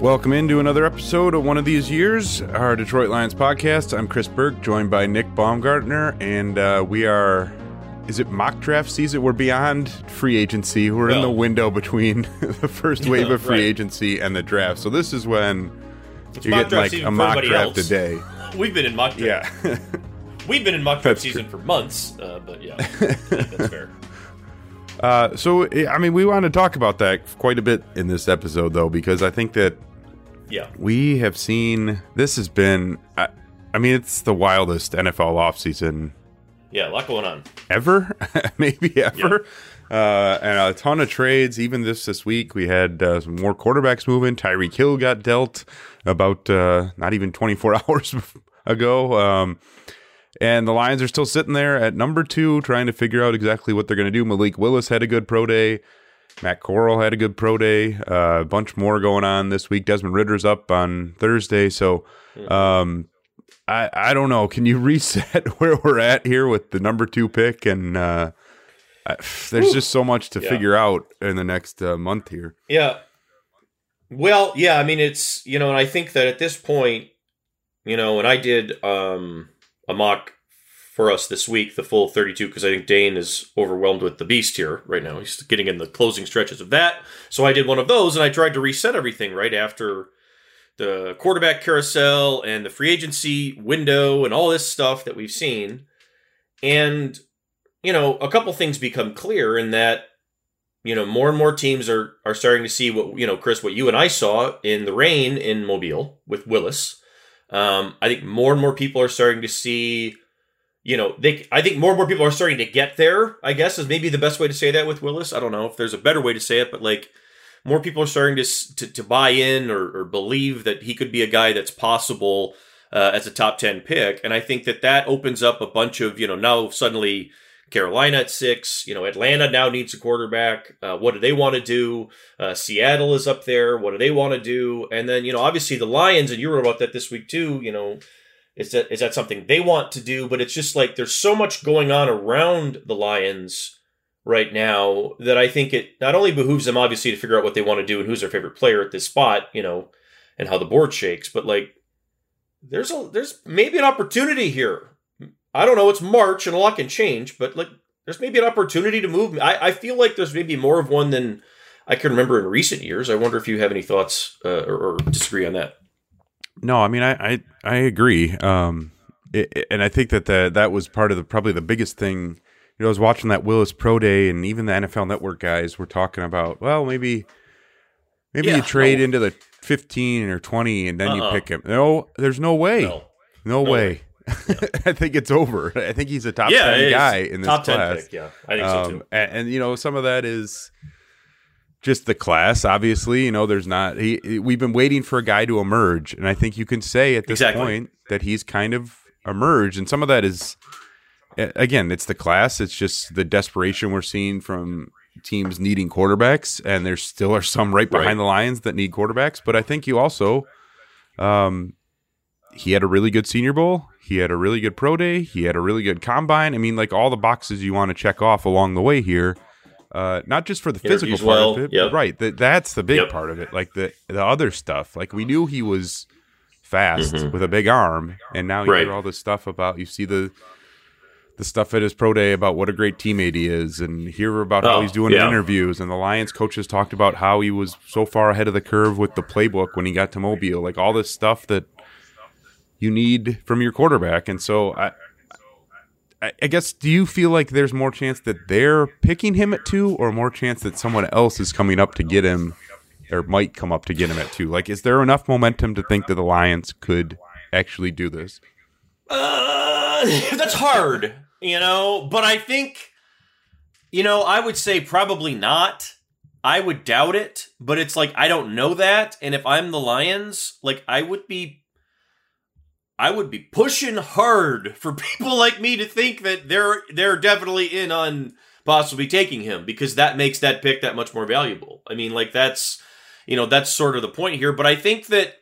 Welcome into another episode of one of these years, our Detroit Lions podcast. I'm Chris Burke, joined by Nick Baumgardner, and uh, we are. Is it mock draft season? We're beyond free agency. We're in the window between the first wave of free Right. agency and the draft. So this is when It's you're getting like a mock draft else. a day. We've been in mock draft. Yeah. We've been in mock That's draft season for months, uh, but yeah, that's fair. Uh, so, I mean, we want to talk about that quite a bit in this episode, though, because I think that Yeah, we have seen this has been. I, I mean, it's the wildest NFL offseason yeah, a lot going on. ever, maybe ever. Uh, and a ton of trades. Even this this week, we had uh, some more quarterbacks moving. Tyreek Hill got dealt about uh, not even 24 hours ago. Um, and the Lions are still sitting there at number two, trying to figure out exactly what they're going to do. Malik Willis had a good pro day. Matt Corral had a good pro day. Uh, a bunch more going on this week. Desmond Ridder's up on Thursday. So, um, I, I don't know. Can you reset where we're at here with the number two pick? And uh, I, there's just so much to Yeah. figure out in the next uh, month here. Yeah. Well, yeah, I mean it's you know, and I think that at this point, you know, and I did um a mock for us this week, the full 32, because I think Dane is overwhelmed with the beast here right now. He's getting in the closing stretches of that. So I did one of those and I tried to reset everything right after the quarterback carousel and the free agency window and all this stuff that we've seen. And, you know, a couple things become clear in that you know, more and more teams are are starting to see what you know, Chris, what you and I saw in the rain in Mobile with Willis. Um, I think more and more people are starting to see, you know, they. I think more and more people are starting to get there. I guess is maybe the best way to say that with Willis. I don't know if there's a better way to say it, but like more people are starting to to, to buy in or, or believe that he could be a guy that's possible uh, as a top ten pick, and I think that that opens up a bunch of you know now suddenly Carolina at six. You know, Atlanta now needs a quarterback. Uh, what do they want to do? Uh, Seattle is up there. What do they want to do? And then, you know, obviously the Lions, and you wrote about that this week too. You know, is that is that something they want to do? But it's just like there's so much going on around the Lions right now that I think it not only behooves them obviously to figure out what they want to do and who's their favorite player at this spot, you know, and how the board shakes, but like there's a there's maybe an opportunity here I don't know. It's March and a lot can change, but like there's maybe an opportunity to move. I, I feel like there's maybe more of one than I can remember in recent years. I wonder if you have any thoughts uh, or, or disagree on that. No, I mean, I I, I agree. Um, it, it- and I think that the, that was part of the probably the biggest thing. You know, I was watching that Willis Pro Day, and even the NFL Network guys were talking about, well, maybe maybe Yeah, you trade no. into the fifteen or twenty, and then you Uh-uh. pick him. No, there's no way. No. No, No way. I think it's over. I think he's a top yeah, ten guy in this top class. pick. Yeah, I think so Um, too. and, and you know, some of that is just the class. Obviously, you know, there's not. He, we've been waiting for a guy to emerge, and I think you can say at this Exactly. point that he's kind of emerged. And some of that is, again, it's the class. It's just the desperation we're seeing from teams needing quarterbacks, and there still are some right behind Right. the Lions that need quarterbacks. But I think you also, um, he had a really good Senior Bowl. He had a really good pro day. He had a really good combine. I mean, like all the boxes you want to check off along the way here. Uh, not just for the physical part well, of it, yep. right? That that's the big Yep. part of it. Like the the other stuff. Like we knew he was fast Mhm. with a big arm, and now you Right. hear all this stuff about. You see the the stuff at his pro day about what a great teammate he is, and hear about how Oh, he's doing in yeah. interviews. And the Lions coaches talked about how he was so far ahead of the curve with the playbook when he got to Mobile. Like all this stuff that you need from your quarterback. And so I, I, guess, do you feel like there's more chance that they're picking him at two, or more chance that someone else is coming up to get him, or might come up to get him at two? Like, is there enough momentum to think that the Lions could actually do this? Uh, that's hard, you know. But I think, you know, I would say probably not. I would doubt it, but it's like I don't know that. And if I'm the Lions, like I would be, I would be pushing hard for people like me to think that they're they're definitely in on possibly taking him because that makes that pick that much more valuable. I mean, like that's you know that's sort of the point here. But I think that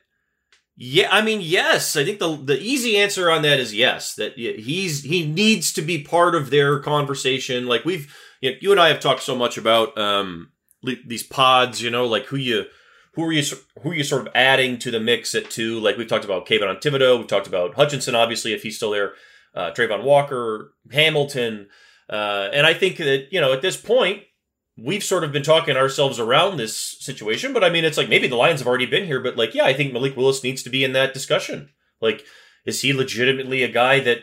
yeah, I mean, yes. I think the the easy answer on that is yes. That he's he needs to be part of their conversation. Like we've you, know, you and I have talked so much about um these pods. You know, like who you who are you who are you sort of adding to the mix at two? Like we've talked about Kayvon Thibodeaux, we've talked about Hutchinson, obviously if he's still there, uh, Travon Walker, Hamilton, uh, and I think that you know at this point we've sort of been talking ourselves around this situation. But I mean, it's like maybe the Lions have already been here, but like yeah, I think Malik Willis needs to be in that discussion. Like, is he legitimately a guy that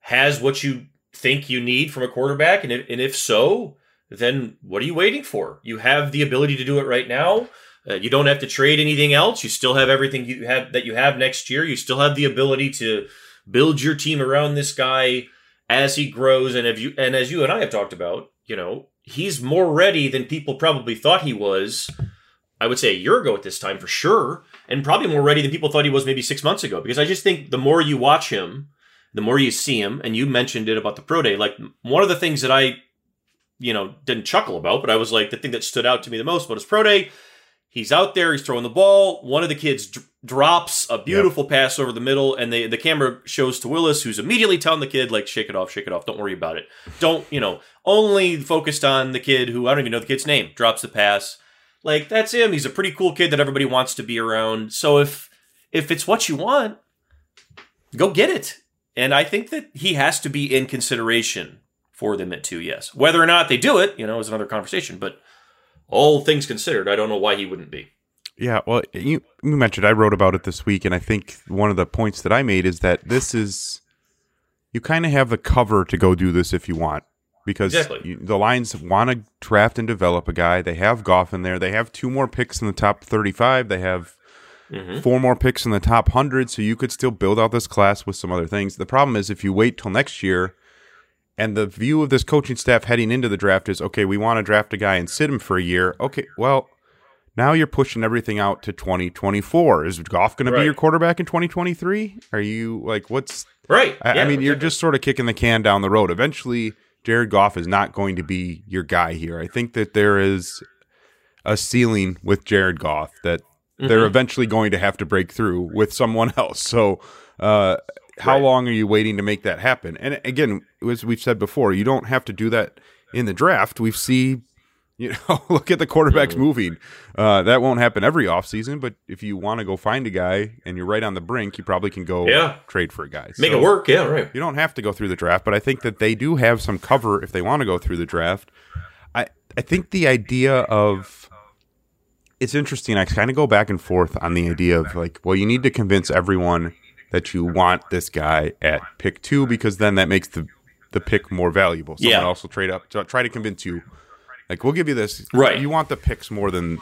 has what you think you need from a quarterback? And if, and if so, then what are you waiting for? You have the ability to do it right now. Uh, you don't have to trade anything else. You still have everything you have that you have next year. You still have the ability to build your team around this guy as he grows. And if you and as you and I have talked about, you know, he's more ready than people probably thought he was. I would say a year ago at this time for sure, and probably more ready than people thought he was maybe six months ago. Because I just think the more you watch him, the more you see him, and you mentioned it about the pro day. Like one of the things that I, you know, didn't chuckle about, but I was like the thing that stood out to me the most about his pro day He's out there. He's throwing the ball. One of the kids d- drops a beautiful yep. pass over the middle, and the the camera shows to Willis, who's immediately telling the kid like, "Shake it off, shake it off. Don't worry about it. Don't you know?" Only focused on the kid who I don't even know the kid's name. Drops the pass. Like that's him. He's a pretty cool kid that everybody wants to be around. So if if it's what you want, go get it. And I think that he has to be in consideration for them at two. Yes, whether or not they do it, you know, is another conversation. But all things considered, I don't know why he wouldn't be. Yeah, well, you, you mentioned I wrote about it this week, and I think one of the points that I made is that this is you kind of have the cover to go do this if you want because exactly. you, the Lions want to draft and develop a guy. They have Goff in there. They have two more picks in the top 35. They have mm-hmm. four more picks in the top 100, so you could still build out this class with some other things. The problem is if you wait till next year and the view of this coaching staff heading into the draft is okay, we want to draft a guy and sit him for a year. Okay, well, now you're pushing everything out to 2024. Is Goff going right. to be your quarterback in 2023? Are you like, what's right? I, yeah, I mean, you're just sort of kicking the can down the road. Eventually, Jared Goff is not going to be your guy here. I think that there is a ceiling with Jared Goff that mm-hmm. they're eventually going to have to break through with someone else. So, uh, how right. long are you waiting to make that happen? And again, as we've said before, you don't have to do that in the draft. We've see, you know, look at the quarterbacks mm-hmm. moving. Uh, that won't happen every offseason, but if you want to go find a guy and you're right on the brink, you probably can go yeah. trade for a guy. Make so it work, yeah, right. You don't have to go through the draft, but I think that they do have some cover if they want to go through the draft. I I think the idea of it's interesting. I kind of go back and forth on the idea of like, well, you need to convince everyone that you want this guy at pick two because then that makes the the pick more valuable. Someone yeah. else will trade up to try to convince you. Like we'll give you this. Right. You want the picks more than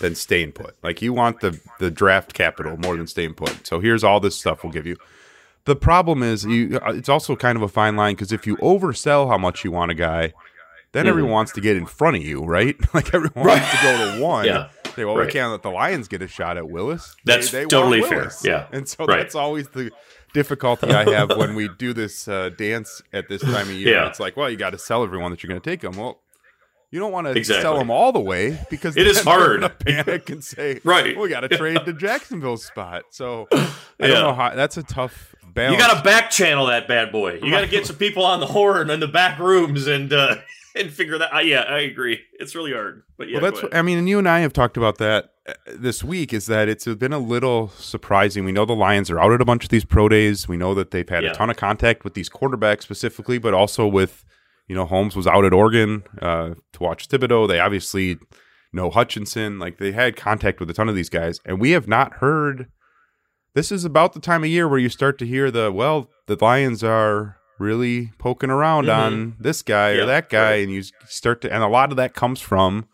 than staying put. Like you want the the draft capital more than staying put. So here's all this stuff we'll give you. The problem is you. It's also kind of a fine line because if you oversell how much you want a guy, then mm. everyone wants to get in front of you, right? like everyone right. wants to go to one. yeah. Say, well, right. we can't let the Lions get a shot at Willis. That's they, they totally fair. Yeah. And so right. that's always the difficulty I have when we do this uh, dance at this time of year. Yeah. It's like, well, you got to sell everyone that you're going to take them. Well, you don't want to exactly. sell them all the way because it is hard to panic and say, right, well, we got to trade to Jacksonville's spot. So I yeah. don't know how. That's a tough balance. You got to back channel that bad boy. You got to get some people on the horn in the back rooms and. Uh, and figure that. Uh, yeah, I agree. It's really hard, but yeah. Well, that's. I mean, and you and I have talked about that uh, this week. Is that it's been a little surprising. We know the Lions are out at a bunch of these pro days. We know that they've had yeah. a ton of contact with these quarterbacks specifically, but also with, you know, Holmes was out at Oregon uh, to watch Thibodeaux. They obviously know Hutchinson. Like they had contact with a ton of these guys, and we have not heard. This is about the time of year where you start to hear the well, the Lions are really poking around mm-hmm. on this guy yeah, or that guy, right. and you start to, and a lot of that comes from,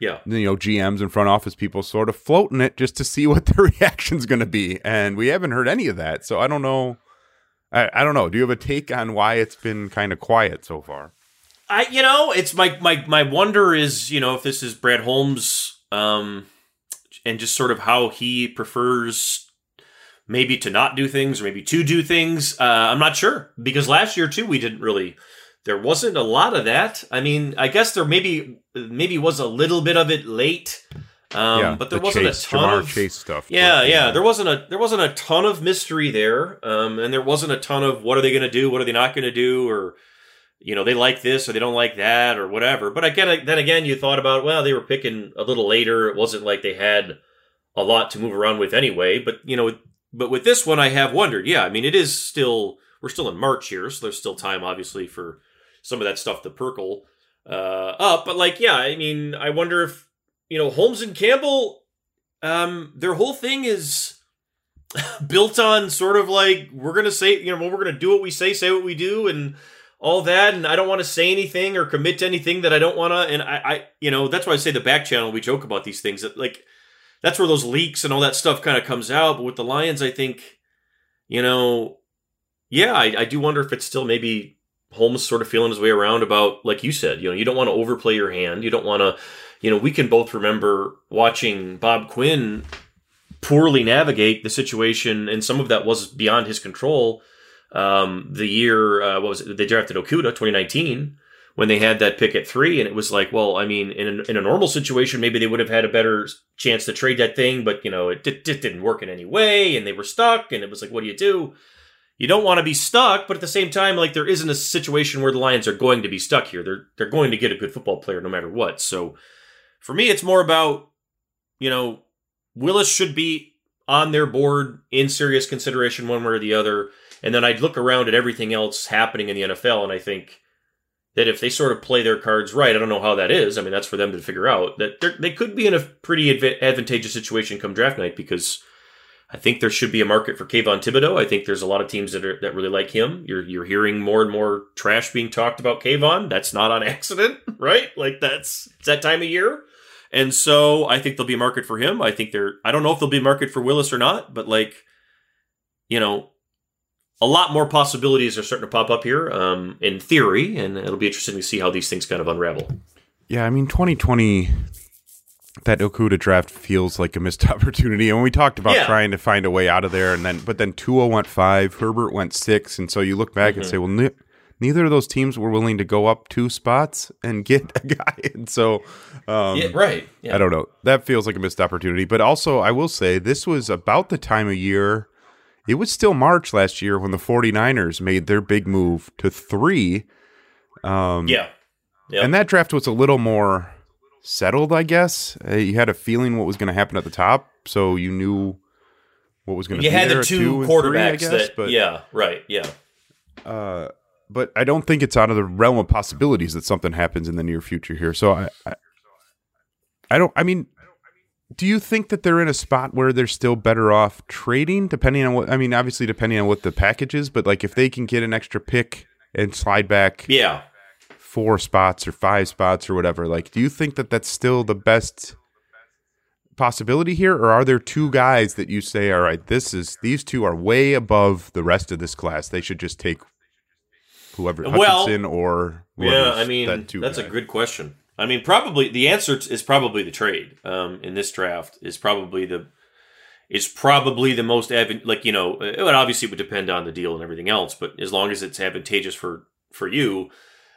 yeah, you know, GMs and front office people sort of floating it just to see what their reaction's going to be, and we haven't heard any of that, so I don't know. I, I don't know. Do you have a take on why it's been kind of quiet so far? I, you know, it's my my my wonder is, you know, if this is Brad Holmes, um, and just sort of how he prefers maybe to not do things or maybe to do things. Uh, I'm not sure because last year too we didn't really. There wasn't a lot of that. I mean, I guess there maybe maybe was a little bit of it late. Um, yeah, but there the wasn't chase, a ton Ja'Marr of chase stuff. Yeah, yeah, there wasn't a there wasn't a ton of mystery there, um, and there wasn't a ton of what are they going to do, what are they not going to do, or you know they like this or they don't like that or whatever. But again, then again, you thought about well, they were picking a little later. It wasn't like they had a lot to move around with anyway. But you know, but with this one, I have wondered. Yeah, I mean, it is still we're still in March here, so there's still time, obviously, for some of that stuff to perkle uh, up. But like, yeah, I mean, I wonder if you know Holmes and Campbell, um, their whole thing is built on sort of like we're gonna say, you know, we're gonna do what we say, say what we do, and all that. And I don't want to say anything or commit to anything that I don't want to. And I, I, you know, that's why I say the back channel. We joke about these things that like that's where those leaks and all that stuff kind of comes out. But with the Lions, I think, you know, yeah, I, I do wonder if it's still maybe Holmes sort of feeling his way around about, like you said, you know, you don't want to overplay your hand. You don't want to, you know, we can both remember watching Bob Quinn poorly navigate the situation, and some of that was beyond his control. Um, the year, uh, what was it? They drafted Okudah, 2019 when they had that pick at three. And it was like, well, I mean, in a, in a normal situation, maybe they would have had a better chance to trade that thing, but, you know, it, it didn't work in any way and they were stuck. And it was like, what do you do? You don't want to be stuck, but at the same time, like there isn't a situation where the Lions are going to be stuck here. They're they're going to get a good football player no matter what. So for me, it's more about, you know, Willis should be on their board in serious consideration one way or the other. And then I'd look around at everything else happening in the NFL and I think, that if they sort of play their cards right, I don't know how that is. I mean, that's for them to figure out. That they could be in a pretty advantageous situation come draft night because I think there should be a market for Kayvon Thibodeaux. I think there's a lot of teams that are, that really like him. You're you're hearing more and more trash being talked about Kayvon. That's not on accident, right? Like that's it's that time of year. And so I think there'll be a market for him. I think there I don't know if there'll be a market for Willis or not, but like you know, a lot more possibilities are starting to pop up here um, in theory, and it'll be interesting to see how these things kind of unravel. Yeah, I mean, 2020, that Okudah draft feels like a missed opportunity. And we talked about yeah. trying to find a way out of there, and then but then Tua went five, Herbert went six, and so you look back mm-hmm. and say, well, ne- neither of those teams were willing to go up two spots and get a guy, and so um, yeah, right. Yeah. I don't know. That feels like a missed opportunity. But also, I will say this was about the time of year it was still March last year when the 49ers made their big move to three. Um, yeah. Yep. And that draft was a little more settled, I guess. Uh, you had a feeling what was going to happen at the top, so you knew what was going to. You had the two, two quarterbacks three, guess, that, but, yeah, right, yeah. Uh, but I don't think it's out of the realm of possibilities that something happens in the near future here. So I, I, I don't. I mean, do you think that they're in a spot where they're still better off trading, depending on what? I mean, obviously depending on what the package is, but like if they can get an extra pick and slide back, yeah, four spots or five spots or whatever. Like, do you think that that's still the best possibility here, or are there two guys that you say, all right, this is these two are way above the rest of this class? They should just take whoever Hutchinson well, or yeah. I mean, that that's guy. a good question. I mean, probably the answer is probably the trade um, in this draft is probably the is probably the most advan- like you know it would obviously would depend on the deal and everything else, but as long as it's advantageous for for you,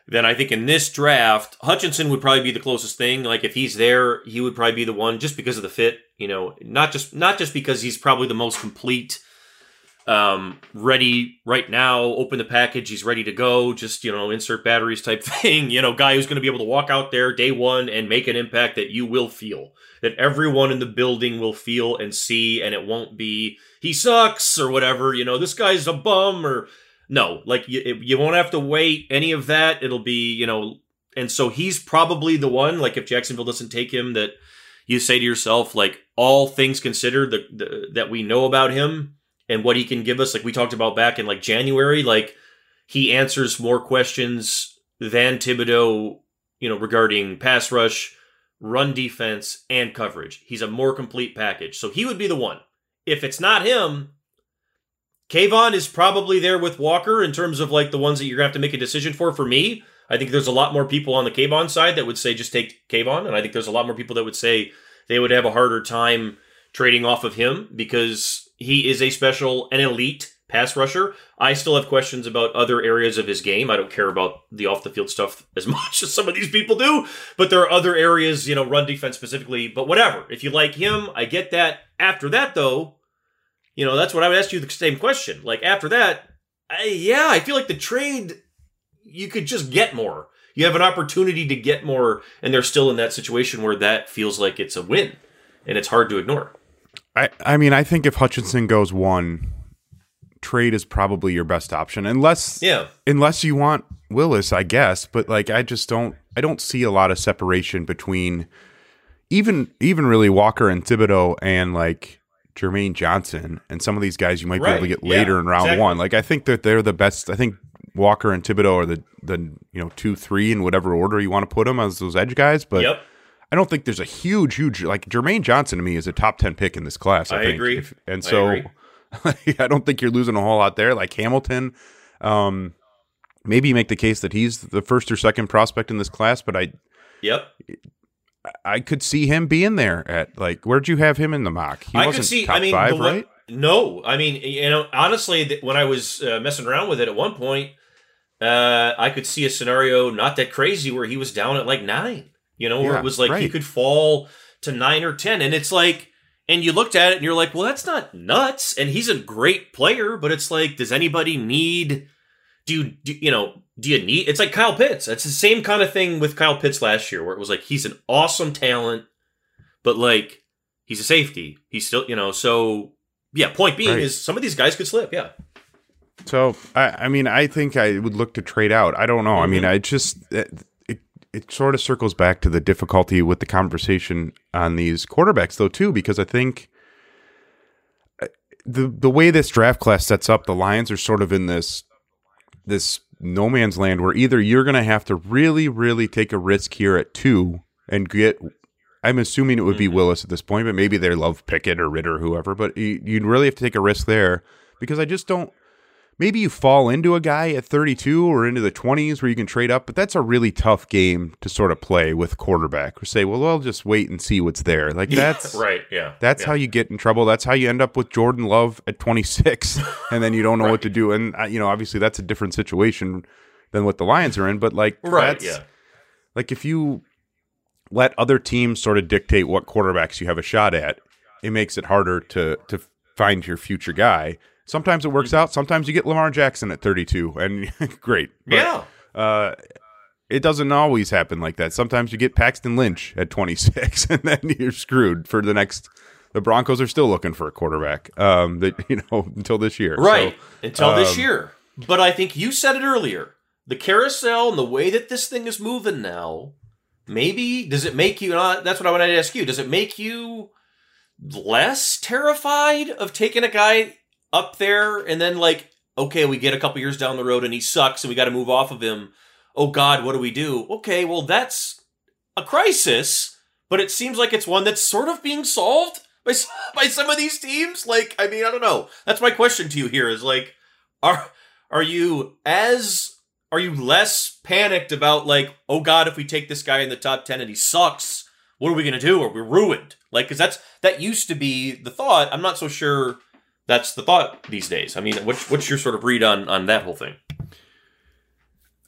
then I think in this draft Hutchinson would probably be the closest thing. Like if he's there, he would probably be the one just because of the fit. You know, not just not just because he's probably the most complete um, ready right now. Open the package. He's ready to go. Just you know, insert batteries type thing. You know, guy who's going to be able to walk out there day one and make an impact that you will feel, that everyone in the building will feel and see, and it won't be he sucks or whatever. You know, this guy's a bum or no. Like you, you won't have to wait any of that. It'll be you know, and so he's probably the one. Like if Jacksonville doesn't take him, that you say to yourself, like all things considered, the, the that we know about him and what he can give us. Like we talked about back in like January, like he answers more questions than Thibodeaux, you know, regarding pass rush, run defense, and coverage. He's a more complete package. So he would be the one. If it's not him, Kayvon is probably there with Walker in terms of like the ones that you're gonna have to make a decision for. For me, I think there's a lot more people on the Kayvon side that would say just take Kayvon, and I think there's a lot more people that would say they would have a harder time trading off of him because he is a special, an elite pass rusher. I still have questions about other areas of his game. I don't care about the off the field stuff as much as some of these people do, but there are other areas, you know, run defense specifically. But whatever. If you like him, I get that. After that, though, you know, that's what I would ask you the same question. Like after that, I, yeah, I feel like the trade, you could just get more. You have an opportunity to get more, and they're still in that situation where that feels like it's a win, and it's hard to ignore. I, I mean, I think if Hutchinson goes one, trade is probably your best option, unless Yeah. unless you want Willis, I guess. But like, I just don't, I don't see a lot of separation between even even really Walker and Thibodeaux and like Jermaine Johnson and some of these guys you might be able to get yeah, later in round exactly. one. Like, I think that they're the best. I think Walker and Thibodeaux are the the you know two, three in whatever order you want to put them as those edge guys. But yep. I don't think there's a huge, huge like Jermaine Johnson to me is a top ten pick in this class. I, I think. agree. If- and I so agree. I don't think you're losing a whole lot there. Like Hamilton, um, maybe make the case that he's the first or second prospect in this class, but I Yep. I could see him being there at like where'd you have him in the mock? He I wasn't could see. top I mean, five, one- right? No, I mean, you know, honestly, th- when I was uh, messing around with it at one point, uh, I could see a scenario not that crazy where he was down at like nine. You know, where it was like he could fall to nine or ten, and it's like, and you looked at it and you're like, well, that's not nuts, and he's a great player, but it's like, does anybody need? Do you, do, you know? Do you need? It's like Kyle Pitts. It's the same kind of thing with Kyle Pitts last year, where it was like he's an awesome talent, but like he's a safety. He's still, you know, so yeah. Point being Right. is some of these guys could slip. Yeah, So I, I mean, I think I would look to trade out. I don't know. I mean. Mm-hmm. I just eh, it, sort of circles back to the difficulty with the conversation on these quarterbacks, though, too, because I think uh, the the way this draft class sets up, the Lions are sort of in this this no man's land where either you're going to have to really, really take a risk here at two and get. I'm assuming it would be Mhm. Willis at this point, but maybe they love Pickett or Ridder or whoever. But you, you'd really have to take a risk there because I just don't. Maybe you fall into a guy at 32 or into the 20s where you can trade up, but that's a really tough game to sort of play with quarterback. Or say, well, I'll just wait and see what's there. Like that's right. Yeah, that's yeah. how you get in trouble. That's how you end up with Jordan Love at 26, and then you don't know what to do. And uh, you know, obviously, that's a different situation than what the Lions are in. But like, right. that's- Yeah, like if you let other teams sort of dictate what quarterbacks you have a shot at, it makes it harder to to find your future guy. Sometimes it Mm-hmm. works out. Sometimes you get Lamar Jackson at 32, and great. But, yeah. uh, it doesn't always happen like that. Sometimes you get Paxton Lynch at 26, and then you're screwed for the next. The Broncos are still looking for a quarterback. Um, that you know until this year, Right. So, Until this um, year. But I think you said it earlier. The carousel and the way that this thing is moving now, maybe does it make you not that's what I wanted to ask you. Does it make you less terrified of taking a guy up there and then like, okay, we get a couple years down the road and he sucks and we gotta move off of him. Oh God, what do we do? Okay, well that's a crisis, but it seems like it's one that's sort of being solved by by some of these teams. Like, I mean, I don't know. That's my question to you here is like, are are you as are you less panicked about like, oh God, if we take this guy in the top ten and he sucks, what are we gonna do? Are we ruined? Like, because that's that used to be the thought. I'm not so sure that's the thought these days. I mean, what's what's your sort of read on on that whole thing?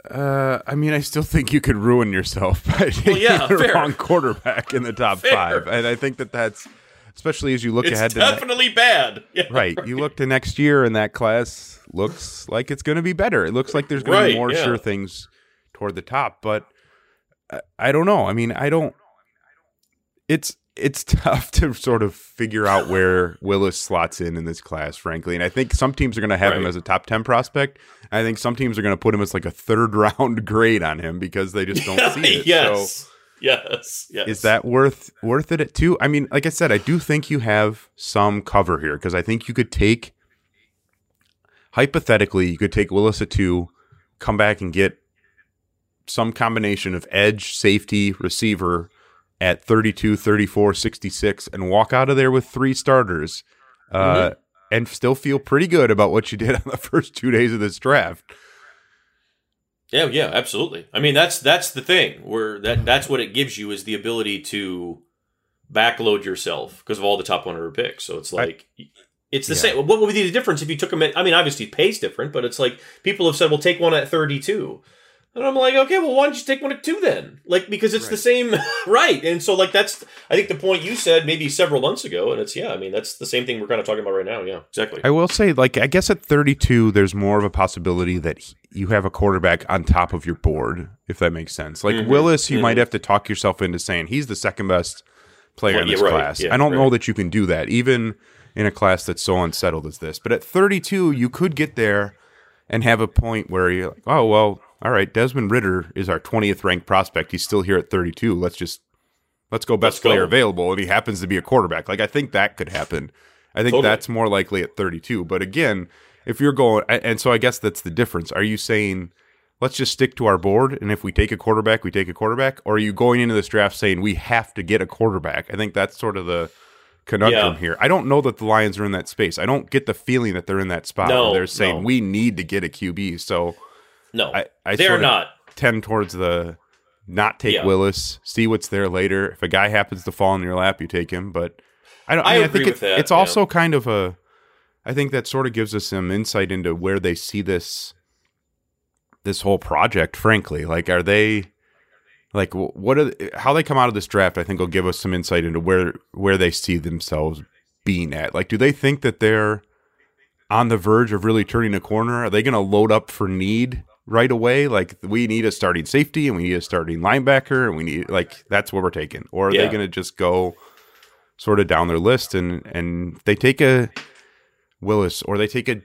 Uh, I mean, I still think you could ruin yourself by taking yeah, the wrong quarterback in the top Fair. five, and I think that that's especially as you look It's ahead to ne- definitely bad. Yeah, right. You look to next year, and that class looks like it's going to be better. It looks like there's going to be more yeah. sure things toward the top, but I, I don't know. I mean, I don't. It's it's tough to sort of figure out where Willis slots in in this class, frankly. And I think some teams are going to have him as a top ten prospect. I think some teams are going to put him as like a third round grade on him because they just don't see it. So yes. yes. Yes. is that worth worth it at two? I mean, like I said, I do think you have some cover here because I think you could take hypothetically, you could take Willis at two, come back and get some combination of edge, safety, receiver at 32, 34, 66 and walk out of there with three starters. Uh, and still feel pretty good about what you did on the first two days of this draft. Yeah, yeah, absolutely. I mean, that's that's the thing where that that's what it gives you is the ability to backload yourself because of all the top 100 picks. So it's like it's the Yeah. same. What would be the difference if you took them at? I mean, obviously pace different, but it's like people have said, "Well, take one at 32." And I'm like, okay, well, why don't you take one at two then? Like, because it's the same, right? And so, like, that's I think the point you said maybe several months ago, and it's yeah, I mean, that's the same thing we're kind of talking about right now. Yeah, exactly. I will say, like, I guess at 32, there's more of a possibility that you have a quarterback on top of your board, if that makes sense. Like Mhm. Willis, you Mhm. might have to talk yourself into saying he's the second best player Well, in yeah, this right, class. yeah, I don't know that you can do that, even in a class that's so unsettled as this. But at 32, you could get there and have a point where you're like, oh, well, all right, Desmond Ridder is our 20th ranked prospect. He's still here at 32. Let's just, let's go best Let's go. player available. And he happens to be a quarterback. Like, I think that could happen. I think Totally. that's more likely at 32. But again, if you're going, and so I guess that's the difference. Are you saying, let's just stick to our board, and if we take a quarterback, we take a quarterback? Or are you going into this draft saying we have to get a quarterback? I think that's sort of the conundrum Yeah. here. I don't know that the Lions are in that space. I don't get the feeling that they're in that spot No, where they're saying no. we need to get a QB. So No, I, I they're not. tend towards the not take Yeah. Willis, see what's there later. If a guy happens to fall in your lap, you take him. But I don't. I, mean, I agree think with it- that, it's yeah. also kind of a. I think that sort of gives us some insight into where they see this. This whole project, frankly, like, are they, like, what are how they come out of this draft? I think will give us some insight into where where they see themselves being at. Like, do they think that they're on the verge of really turning a corner? Are they going to load up for need right away? Like we need a starting safety and we need a starting linebacker and we need like that's what we're taking. Or are they going to just go sort of down their list and and they take a Willis or they take a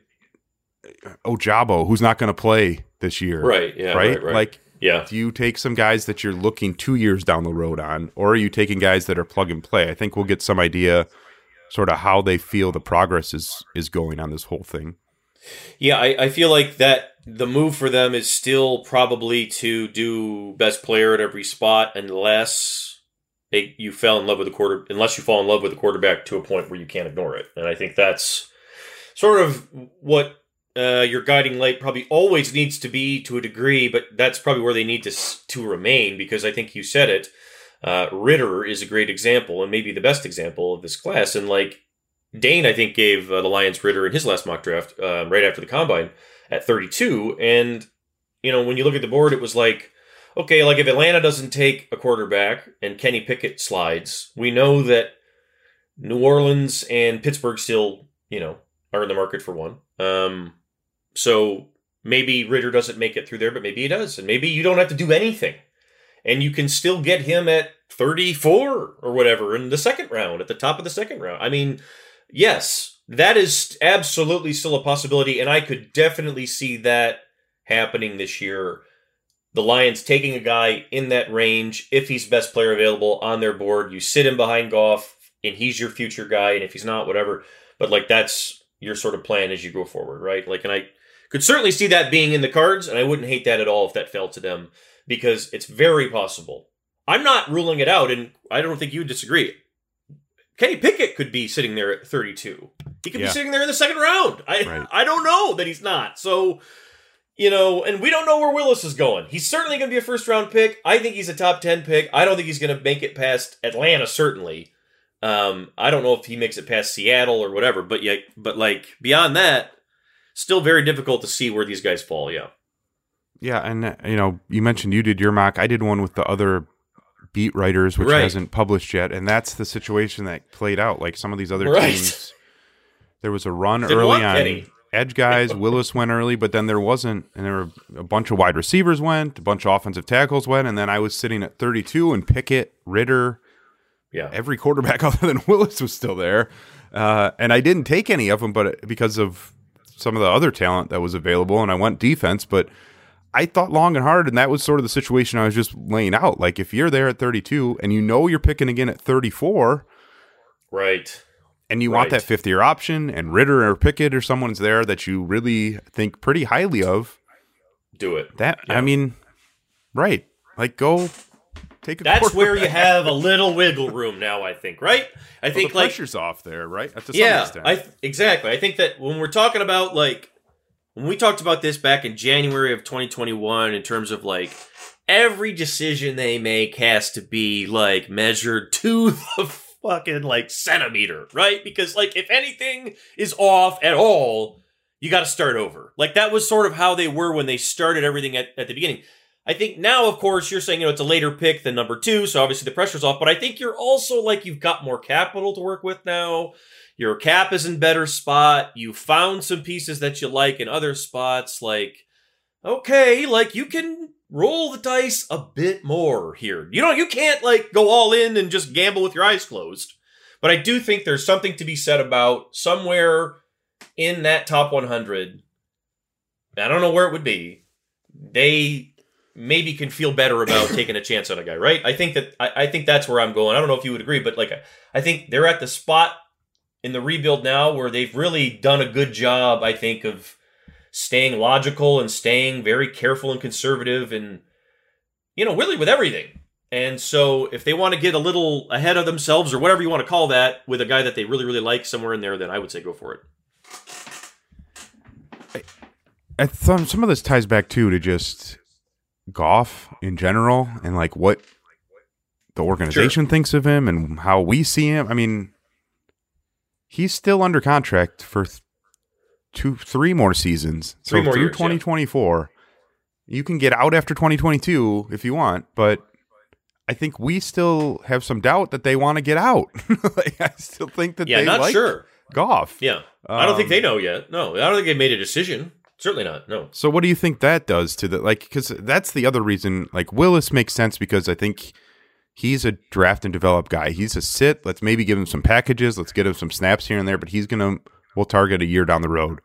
uh, Ojabo who's not going to play this year, Right. Yeah. right? Right. right. Like yeah. do you take some guys that you're looking two years down the road on, or are you taking guys that are plug and play? I think we'll get some idea, sort of how they feel the progress is is going on this whole thing. Yeah, I, I feel like that the move for them is still probably to do best player at every spot unless they, you fell in love with the quarter unless you fall in love with the quarterback to a point where you can't ignore it. And I think that's sort of what uh, your guiding light probably always needs to be to a degree, but that's probably where they need to to remain because I think you said it. Uh, Ridder is a great example and maybe the best example of this class. And like Dane, I think, gave uh, the Lions Ridder in his last mock draft uh, right after the combine at 32. And, you know, when you look at the board, it was like, okay, like if Atlanta doesn't take a quarterback and Kenny Pickett slides, we know that New Orleans and Pittsburgh still, you know, are in the market for one. Um, so maybe Ridder doesn't make it through there, but maybe he does. And maybe you don't have to do anything. And you can still get him at 34 or whatever in the second round, at the top of the second round. I mean, yes, that is absolutely still a possibility. And I could definitely see that happening this year. The Lions taking a guy in that range, if he's best player available on their board, you sit him behind Goff, and he's your future guy. And if he's not, whatever. But like that's your sort of plan as you go forward, right? Like, and I could certainly see that being in the cards, and I wouldn't hate that at all if that fell to them because it's very possible. I'm not ruling it out, and I don't think you would disagree. Kenny Pickett could be sitting there at 32. He could Yeah. be sitting there in the second round. I Right. I don't know that he's not. So, you know, and we don't know where Willis is going. He's certainly going to be a first round pick. I think he's a top 10 pick. I don't think he's going to make it past Atlanta certainly. Um, I don't know if he makes it past Seattle or whatever, but yeah, but like beyond that, still very difficult to see where these guys fall. Yeah. Yeah, and uh, you know, you mentioned you did your mock. I did one with the other beat writers, which Right. hasn't published yet, and that's the situation that played out. Like some of these other Right. teams, there was a run Didn't early on Kenny. edge guys. Willis went early, but then there wasn't, and there were a bunch of wide receivers went, a bunch of offensive tackles went, and then I was sitting at 32, and Pickett, Ridder, Yeah. every quarterback other than Willis was still there, uh, and I didn't take any of them, but because of some of the other talent that was available, and I went defense, but. I thought long and hard, and that was sort of the situation I was just laying out. Like, if you're there at 32 and you know you're picking again at 34, Right. and you want that fifth year option, and Ridder or Pickett or someone's there that you really think pretty highly of, Do it. that, Yeah. I mean, right. Like, go take a That's where you have a little wiggle room now, I think, right? I Well, think the like pressure's off there, right? To some yeah, extent. I exactly. I think that when we're talking about like when we talked about this back in January of 2021 in terms of like every decision they make has to be like measured to the fucking like centimeter, right? Because like if anything is off at all, you got to start over. Like that was sort of how they were when they started everything at, at the beginning. I think now, of course, you're saying, you know, it's a later pick than number two, so obviously the pressure's off, but I think you're also like you've got more capital to work with now. Your cap is in better spot. You found some pieces that you like in other spots. Like, okay, like you can roll the dice a bit more here. You know, you can't like go all in and just gamble with your eyes closed. But I do think there's something to be said about somewhere in that top 100. I don't know where it would be. They maybe can feel better about taking a chance on a guy, right? I think that I, I, think that's where I'm going. I don't know if you would agree, but like I think they're at the spot in the rebuild now where they've really done a good job, I think, of staying logical and staying very careful and conservative and you know, really with everything. And so if they want to get a little ahead of themselves or whatever you want to call that with a guy that they really, really like somewhere in there, then I would say go for it. I thought some of this ties back too to just Goff in general and like what the organization sure. thinks of him and how we see him. I mean, he's still under contract for th- two, three more seasons. Three so more through years, 2024. Yeah. You can get out after 2022 if you want, but I think we still have some doubt that they want to get out. like, I still think that yeah, they not like sure. Goff. Yeah, um, I don't think they um, know yet. No, I don't think they've made a decision. Certainly not. No. So what do you think that does to the like? Because that's the other reason. Like Willis makes sense because I think he's a draft and develop guy. He's a sit. Let's maybe give him some packages. Let's get him some snaps here and there. But he's gonna we'll target a year down the road.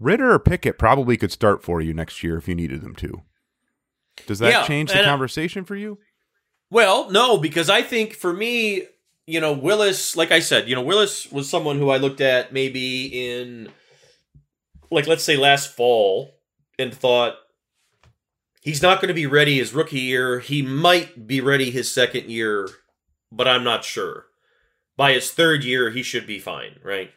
Ridder or Pickett probably could start for you next year if you needed them to. Does that yeah, change the conversation for you? Well, no, because I think for me, you know, Willis, like I said, you know, Willis was someone who I looked at maybe in, like, let's say last fall and thought, he's not going to be ready his rookie year. He might be ready his second year, but I'm not sure. By his third year, he should be fine, right?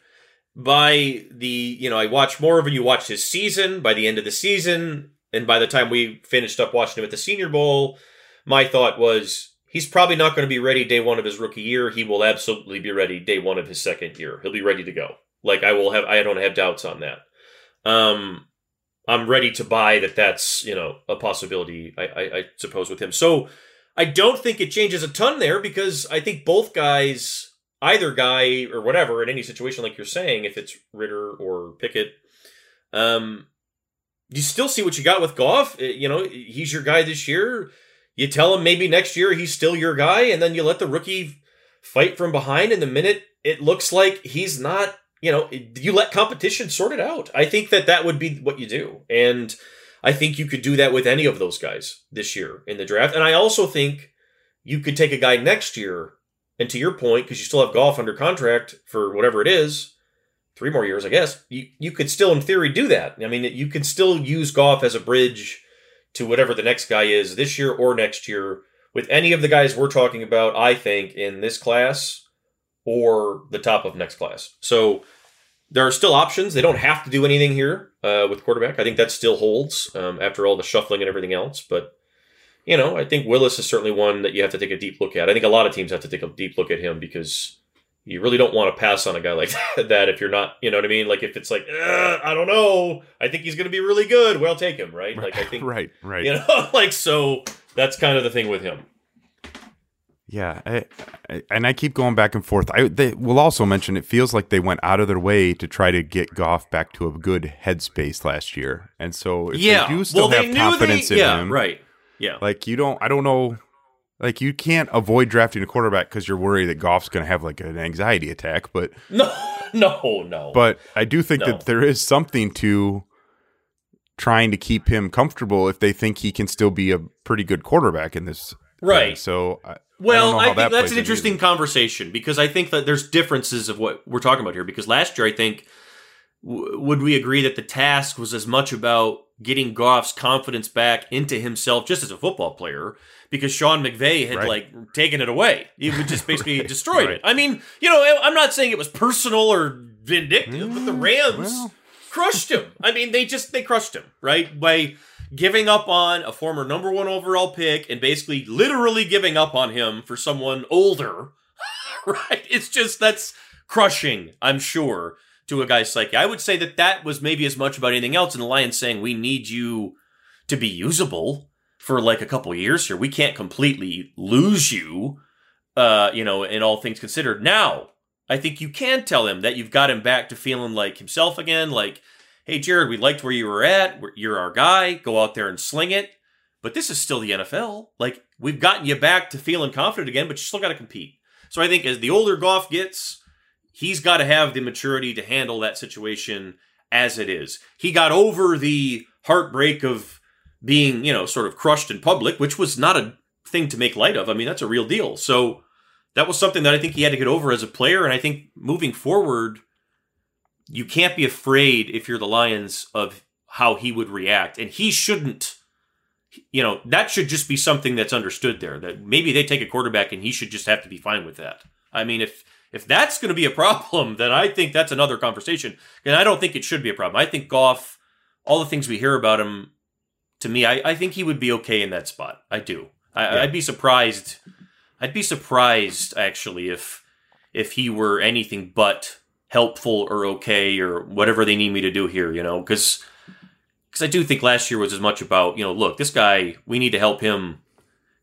By the, you know, I watched more of him. You watch his season. By the end of the season, and by the time we finished up watching him at the Senior Bowl, my thought was he's probably not going to be ready day one of his rookie year. He will absolutely be ready day one of his second year. He'll be ready to go. Like I will have, I don't have doubts on that. Um, I'm ready to buy that. That's you know a possibility. I, I, I suppose with him. So I don't think it changes a ton there because I think both guys, either guy or whatever, in any situation like you're saying, if it's Ridder or Pickett, um, you still see what you got with Goff. Eh, you know, he's your guy this year. You tell him maybe next year he's still your guy, and then you let the rookie fight from behind. And the minute it looks like he's not, you know, you let competition sort it out. I think that that would be what you do. And I think you could do that with any of those guys this year in the draft. And I also think you could take a guy next year, and to your point, because you still have Goff under contract for whatever it is, three more years, I guess, you, you could still, in theory, do that. I mean, you could still use Goff as a bridge to whatever the next guy is this year or next year with any of the guys we're talking about, I think, in this class or the top of next class. So there are still options. They don't have to do anything here uh, with quarterback. I think that still holds um, after all the shuffling and everything else. But, you know, I think Willis is certainly one that you have to take a deep look at. I think a lot of teams have to take a deep look at him because you really don't want to pass on a guy like that if you're not, you know what I mean? Like if it's like, I don't know, I think he's going to be really good. Well, take him, right? Like I think, right, right. You know, like so that's kind of the thing with him. Yeah, I, I, and I keep going back and forth. I they will also mention it feels like they went out of their way to try to get Goff back to a good headspace last year, and so yeah, they do still well, have confidence they, in yeah, him, right? Yeah, like you don't. I don't know like you can't avoid drafting a quarterback because you're worried that Goff's going to have like an anxiety attack. But no, no, no. But I do think no. that there is something to trying to keep him comfortable if they think he can still be a pretty good quarterback in this. Right. Thing. So. I, well, I, I think that that's an interesting either. conversation because I think that there's differences of what we're talking about here. Because last year, I think, w- would we agree that the task was as much about getting Goff's confidence back into himself just as a football player because Sean McVay had right. like taken it away. He would just basically right. destroyed right. it. I mean, you know, I'm not saying it was personal or vindictive, mm, but the mm, Rams well. crushed him. I mean, they just they crushed him, right? By giving up on a former number 1 overall pick and basically literally giving up on him for someone older. right? It's just that's crushing, I'm sure, to a guy's psyche. I would say that that was maybe as much about anything else in the Lions saying we need you to be usable for like a couple years here. We can't completely lose you, uh, you know, in all things considered. Now, I think you can tell him that you've got him back to feeling like himself again. Like, hey, Jared, we liked where you were at. You're our guy. Go out there and sling it. But this is still the NFL. Like we've gotten you back to feeling confident again, but you still got to compete. So I think as the older Goff gets, he's got to have the maturity to handle that situation as it is. He got over the heartbreak of being, you know, sort of crushed in public, which was not a thing to make light of. I mean, that's a real deal. So that was something that I think he had to get over as a player. And I think moving forward, you can't be afraid if you're the Lions of how he would react. And he shouldn't, you know, that should just be something that's understood there that maybe they take a quarterback and he should just have to be fine with that. I mean, if, if that's going to be a problem, then I think that's another conversation. And I don't think it should be a problem. I think Goff, all the things we hear about him, to me, I, I think he would be okay in that spot. I do. I, yeah. I'd be surprised. I'd be surprised actually if if he were anything but helpful or okay or whatever they need me to do here. You know, because because I do think last year was as much about you know, look, this guy, we need to help him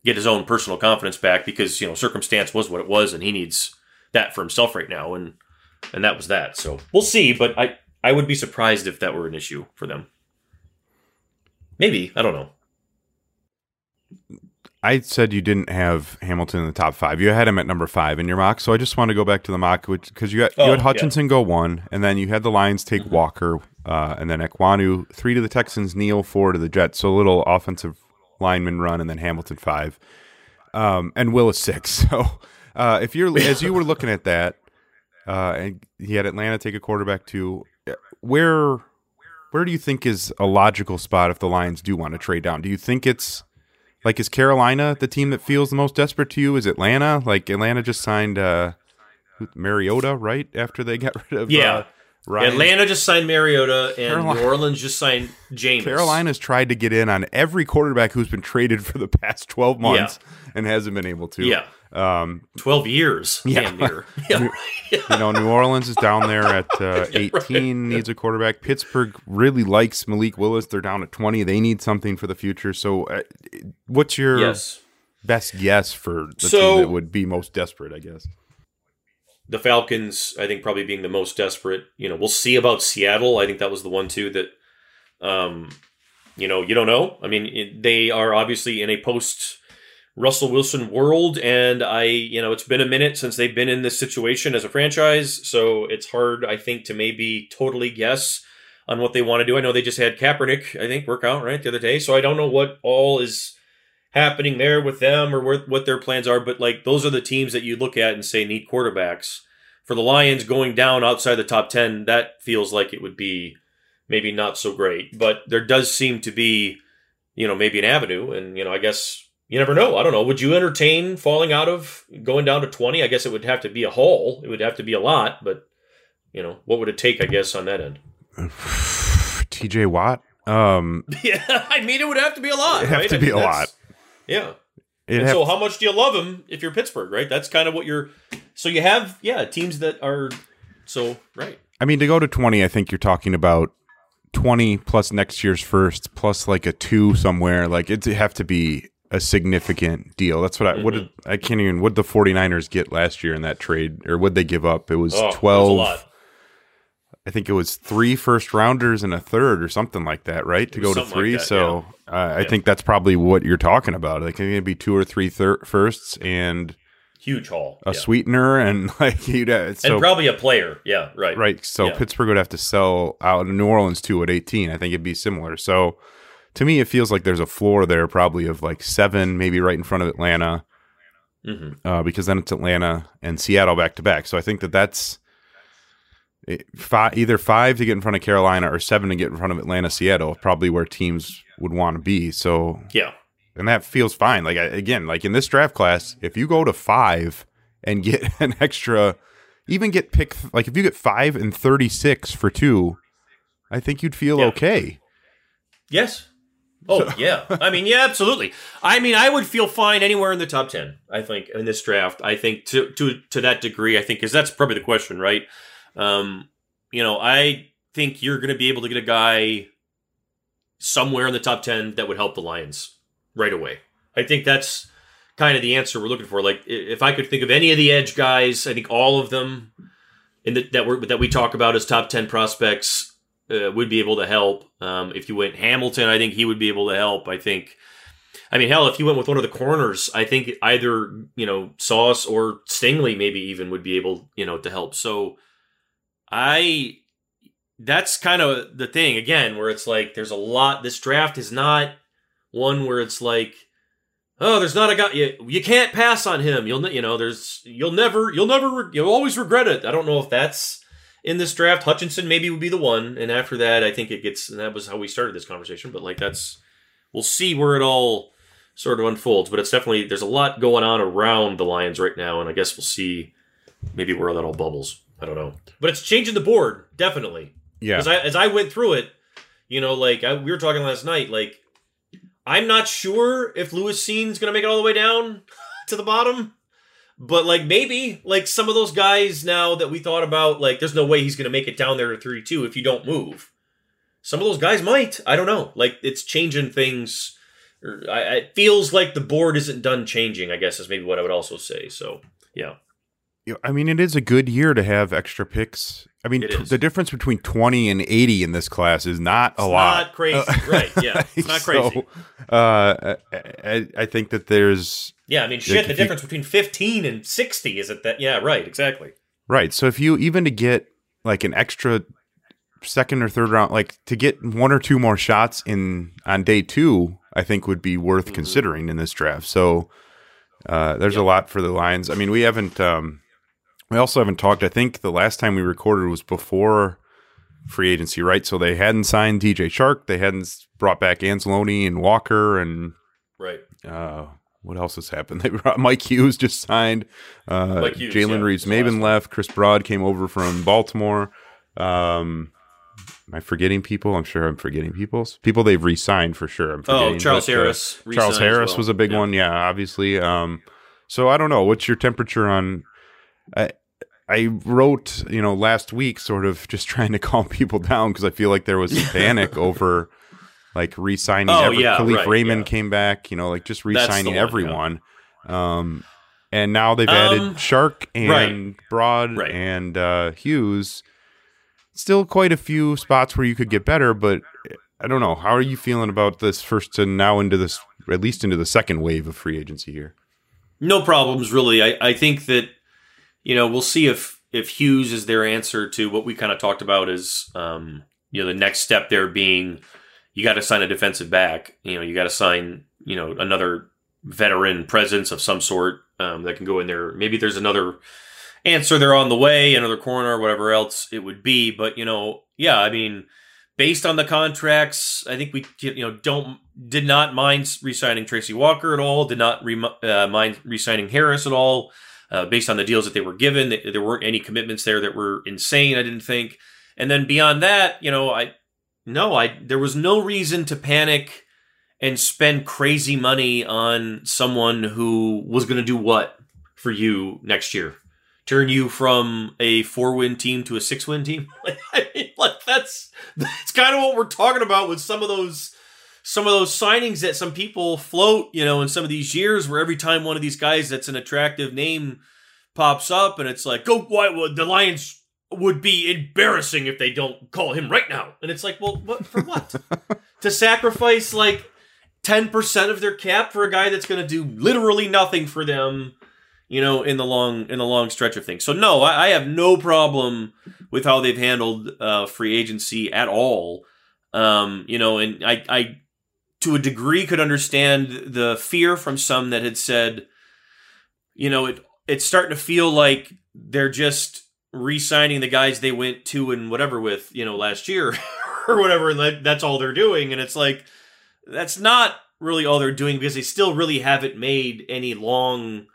get his own personal confidence back because you know circumstance was what it was and he needs that for himself right now and and that was that. So we'll see, but I I would be surprised if that were an issue for them. Maybe I don't know. I said you didn't have Hamilton in the top five. You had him at number five in your mock. So I just want to go back to the mock, because you, oh, you had Hutchinson yeah. go one, and then you had the Lions take mm-hmm. Walker, uh, and then Ekwonu three to the Texans, Neal four to the Jets. So a little offensive lineman run, and then Hamilton five, um, and Willis six. So uh, if you're as you were looking at that, uh, and he had Atlanta take a quarterback too, where where do you think is a logical spot if the Lions do want to trade down? Do you think it's like, is Carolina the team that feels the most desperate to you? Is Atlanta? Like, Atlanta just signed uh, Mariota right after they got rid of yeah. Uh, Ryan. Atlanta just signed Mariota, and Carolina. New Orleans just signed Jameis. Carolina's tried to get in on every quarterback who's been traded for the past twelve months yeah. and hasn't been able to. Yeah, um, twelve years. Yeah, yeah. you know, New Orleans is down there at uh, eighteen, right. needs a quarterback. Pittsburgh really likes Malik Willis. They're down at twenty. They need something for the future. So, uh, what's your yes. best guess for the so, team that would be most desperate? I guess the Falcons, I think, probably being the most desperate. You know, we'll see about Seattle. I think that was the one too that, um, you know, you don't know. I mean, it, they are obviously in a post Russell Wilson world, and I, you know, it's been a minute since they've been in this situation as a franchise, so it's hard, I think, to maybe totally guess on what they want to do. I know they just had Kaepernick, I think, work out right the other day, so I don't know what all is happening there with them or what their plans are. But like those are the teams that you look at and say need quarterbacks. For the Lions going down outside the top ten, that feels like it would be maybe not so great. But there does seem to be, you know, maybe an avenue. And you know, I guess you never know. I don't know. Would you entertain falling out of going down to twenty? I guess it would have to be a haul. It would have to be a lot. But you know, what would it take? I guess on that end. T.J. Watt. Um, yeah, I mean, it would have to be a lot. It'd have right? to be a lot. Yeah. and so, how much do you love him if you're Pittsburgh, right? That's kind of what you're. So you have, yeah, teams that are so right. I mean, to go to twenty, I think you're talking about twenty plus next year's first plus like a two somewhere. Like it'd have to be a significant deal. That's what I mm-hmm. what did I can't even what the 49ers get last year in that trade or what they give up? It was oh, 12 I think it was three first rounders and a third or something like that, right? To go to three. Like that, so yeah. Uh, yeah. I think that's probably what you're talking about. Like, it be two or three thir- firsts and huge haul, a yeah. sweetener, and like you'd uh, so, and probably a player. Yeah, right, right. So Pittsburgh would have to sell out New Orleans too at 18. I think it'd be similar. So to me, it feels like there's a floor there, probably of like seven, maybe right in front of Atlanta, mm-hmm. uh, because then it's Atlanta and Seattle back to back. So I think that that's five, either five to get in front of Carolina or seven to get in front of Atlanta, Seattle, probably where teams would want to be. So yeah, and that feels fine. Like again, like in this draft class, if you go to five and get an extra, even get pick like if you get five and thirty six for two, I think you'd feel yeah. okay. Yes. Oh yeah, I mean yeah, absolutely. I mean, I would feel fine anywhere in the top ten. I think in this draft. I think to to to that degree, I think because that's probably the question, right? Um, you know, I think you're going to be able to get a guy somewhere in the top 10 that would help the Lions right away. I think that's kind of the answer we're looking for. Like, if I could think of any of the edge guys, I think all of them in the, that, we that we talk about as top 10 prospects uh, would be able to help. Um, if you went Hamilton, I think he would be able to help. I think I mean, hell, if you went with one of the corners, I think either you know Sauce or Stingley maybe even would be able you know to help. So I that's kind of the thing again where it's like there's a lot. This draft is not one where it's like oh, there's not a guy you, you can't pass on him. You'll you know there's you'll never you'll never you'll always regret it. I don't know if that's in this draft. Hutchinson maybe would be the one, and after that, I think it gets. And that was how we started this conversation. But like that's we'll see where it all sort of unfolds. But it's definitely there's a lot going on around the Lions right now, and I guess we'll see maybe where that all bubbles. I don't know, but it's changing the board definitely. Yeah. As I as I went through it, you know, like I, we were talking last night, like I'm not sure if Lewis Cine's gonna make it all the way down to the bottom. But like maybe like some of those guys now that we thought about, like there's no way he's gonna make it down there to 32 if you don't move. Some of those guys might. I don't know. Like it's changing things. I, it feels like the board isn't done changing. I guess is maybe what I would also say. So yeah. I mean, it is a good year to have extra picks. I mean, t- the difference between 20 and 80 in this class is not a it's lot. Not crazy, uh, right? Yeah, it's not crazy. So, uh, I, I, think that there's. Yeah, I mean, shit. The difference you, between 15 and 60 is it that? Yeah, right. Exactly. Right. So if you even to get like an extra second or third round, like to get one or two more shots in on day two, I think would be worth mm-hmm. considering in this draft. So uh, there's yep. a lot for the Lions. I mean, we haven't. Um, we also haven't talked. I think the last time we recorded was before free agency, right? So they hadn't signed DJ Chark. They hadn't brought back Anzalone and Walker and right. Uh, what else has happened? They brought Mike Hughes just signed. Uh, Jalen yeah, Reeves Maybin left. Chris Broad came over from Baltimore. Um, am I forgetting people? I'm sure I'm forgetting people. People they've re-signed for sure. I'm oh, forgetting. Oh, Charles but, uh, Harris. Uh, Charles Harris well. was a big yeah. one. Yeah, obviously. Um, so I don't know. What's your temperature on? I, I wrote, you know, last week, sort of just trying to calm people down because I feel like there was panic over like re-signing. Oh every, yeah, Kalif right, Raymond yeah. came back, you know, like just re-signing one, everyone. Yeah. Um, and now they've added um, Chark and right. Broad right. and uh, Hughes. Still quite a few spots where you could get better, but I don't know. How are you feeling about this first and now into this, at least into the second wave of free agency here? No problems, really. I, I think that you know, we'll see if if Hughes is their answer to what we kind of talked about is, um, you know, the next step there being you got to sign a defensive back. You know, you got to sign, you know, another veteran presence of some sort um, that can go in there. Maybe there's another answer there on the way, another corner, or whatever else it would be. But you know, yeah, I mean, based on the contracts, I think we you know don't did not mind re-signing Tracy Walker at all. Did not re- uh, mind re-signing Harris at all uh, based on the deals that they were given. There weren't any commitments there that were insane. I didn't think. And then beyond that, you know, I no, I there was no reason to panic and spend crazy money on someone who was going to do what for you next year. Turn you from a four-win team to a six-win team. Like, I mean, like that's that's kind of what we're talking about with some of those some of those signings that some people float, you know, in some of these years where every time one of these guys that's an attractive name pops up and it's like, go, why would the Lions would be embarrassing if they don't call him right now. And it's like, well, what for what? to sacrifice like 10% of their cap for a guy that's going to do literally nothing for them, you know, in the long in the long stretch of things. So no, I, I have no problem with how they've handled uh, free agency at all. Um, you know, and I I to a degree could understand the fear from some that had said, you know, it it's starting to feel like they're just re-signing the guys they went to and whatever with, you know, last year or whatever, and that, that's all they're doing. And it's like that's not really all they're doing because they still really haven't made any long,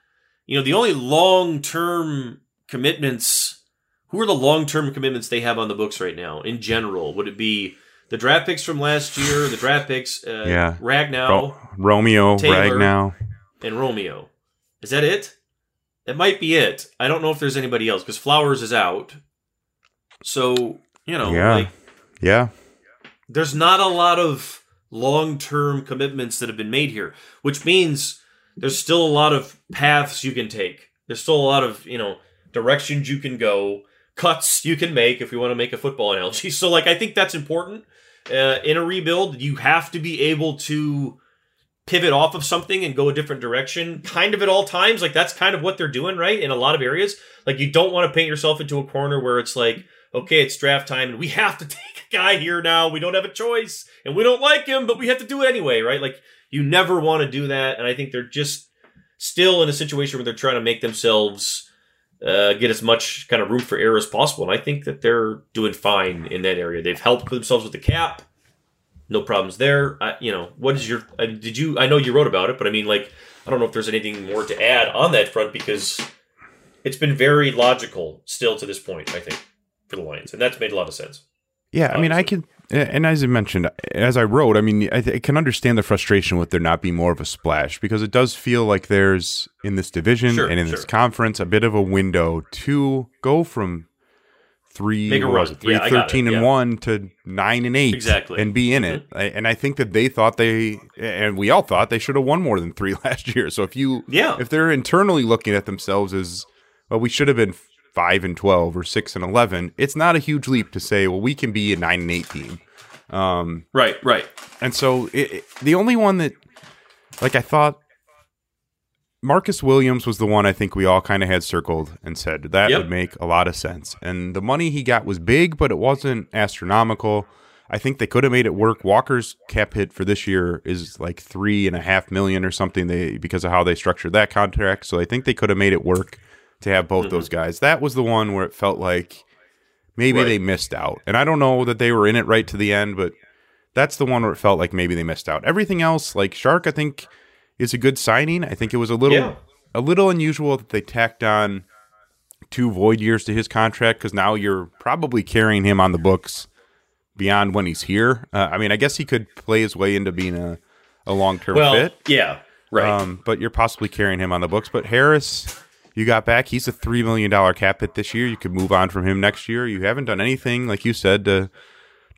you know, the only long-term commitments. Who are the long-term commitments they have on the books right now in general? Would it be the draft picks from last year, the draft picks, uh, yeah, Ragnow, Ro- Romeo, Taylor, Ragnow, and Romeo. Is that it? That might be it. I don't know if there's anybody else because Flowers is out. So you know, yeah, like, yeah. There's not a lot of long-term commitments that have been made here, which means there's still a lot of paths you can take. There's still a lot of you know directions you can go cuts you can make if we want to make a football analogy. So, like, I think that's important. Uh, in a rebuild, you have to be able to pivot off of something and go a different direction kind of at all times. Like that's kind of what they're doing, right? In a lot of areas. Like you don't want to paint yourself into a corner where it's like, okay, it's draft time and we have to take a guy here now. We don't have a choice and we don't like him, but we have to do it anyway, right? Like you never want to do that. And I think they're just still in a situation where they're trying to make themselves uh, get as much kind of room for error as possible. And I think that they're doing fine in that area. They've helped themselves with the cap no problems there. I, you know, what is your? I, did you? I know you wrote about it, but I mean, like, I don't know if there's anything more to add on that front because it's been very logical still to this point. I think for the Lions, and that's made a lot of sense. Yeah, I mean, I can, and as I mentioned, as I wrote, I mean, I, I, can understand the frustration with there not being more of a splash because it does feel like there's in this division sure, and in sure. this conference a bit of a window to go from three, Make a run. It, three yeah, 13 and yeah. one to nine and eight, exactly, and be in mm-hmm. it. And I think that they thought they, and we all thought they should have won more than three last year. So if you, yeah, if they're internally looking at themselves as, well, we should have been five and twelve or six and eleven, it's not a huge leap to say, well, we can be a nine and eight team. Um, right, right. And so it, it, the only one that, like, I thought Marcus Williams was the one I think we all kind of had circled and said that yep. would make a lot of sense. And the money he got was big, but it wasn't astronomical. I think they could have made it work. Walker's cap hit for this year is like three and a half million or something. They because of how they structured that contract. So I think they could have made it work to have both mm-hmm. those guys. That was the one where it felt like maybe right. they missed out. And I don't know that they were in it right to the end, but that's the one where it felt like maybe they missed out. Everything else, like Chark, I think is a good signing. I think it was a little yeah. a little unusual that they tacked on two void years to his contract because now you're probably carrying him on the books beyond when he's here. Uh, I mean, I guess he could play his way into being a, a long term well, fit. Yeah, right. Um, but you're possibly carrying him on the books. But Harris, you got back. He's a three million dollar cap hit this year. You could move on from him next year. You haven't done anything, like you said, to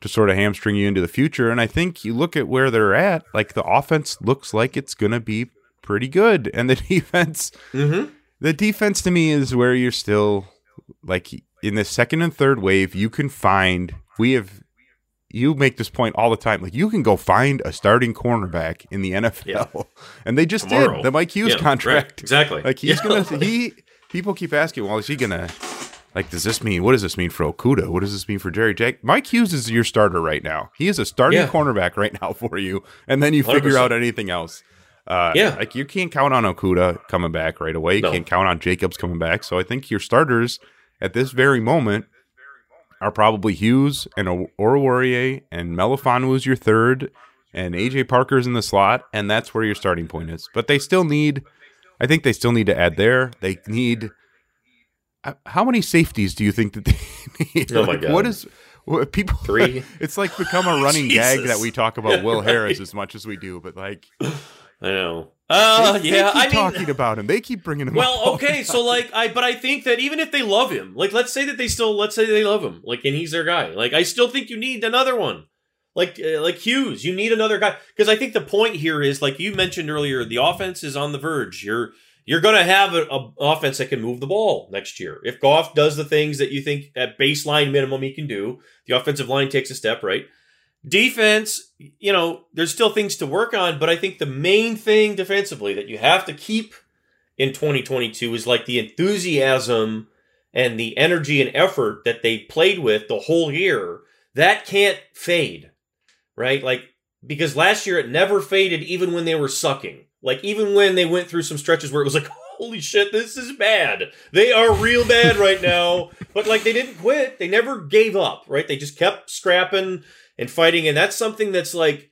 to sort of hamstring you into the future. And I think you look at where they're at, like the offense looks like it's going to be pretty good. And the defense, mm-hmm. the defense to me is where you're still like in the second and third wave, you can find, we have, you make this point all the time. Like you can go find a starting cornerback in the NFL, yeah. and they just Tomorrow. did the Mike Hughes yeah, contract. Right. Exactly. Like he's yeah. gonna he. People keep asking, well, is he gonna like, does this mean what does this mean for Okudah? What does this mean for Jerry Jack? Mike Hughes is your starter right now. He is a starting cornerback right now for you, and then you 100%. figure out anything else. Uh, yeah, like you can't count on Okudah coming back right away. You no. can't count on Jacobs coming back. So I think your starters at this very moment are probably Hughes and Oruwariye and Melifonwu your third, and AJ Parker's in the slot, and that's where your starting point is. But they still need, I think they still need to add there. They need uh, how many safeties do you think that they need? Oh like, my god! What is what, people? Three. It's like become a running gag that we talk about Will Harris as much as we do, but like, I know. Uh, they, yeah, they keep I mean, talking about him. They keep bringing him. Up. Well, okay, so like, I but I think that even if they love him, like, let's say that they still, let's say they love him, like, and he's their guy. Like, I still think you need another one, like, uh, like Hughes. You need another guy because I think the point here is, like you mentioned earlier, the offense is on the verge. You're you're going to have an offense that can move the ball next year. If Goff does the things that you think at baseline minimum he can do, the offensive line takes a step, right? Defense, you know, there's still things to work on, but I think the main thing defensively that you have to keep in 2022 is like the enthusiasm and the energy and effort that they played with the whole year. That can't fade, right? Like, because last year it never faded even when they were sucking like even when they went through some stretches where it was like, holy shit, this is bad. They are real bad right now. But like they didn't quit. They never gave up, right? They just kept scrapping and fighting. And that's something that's like,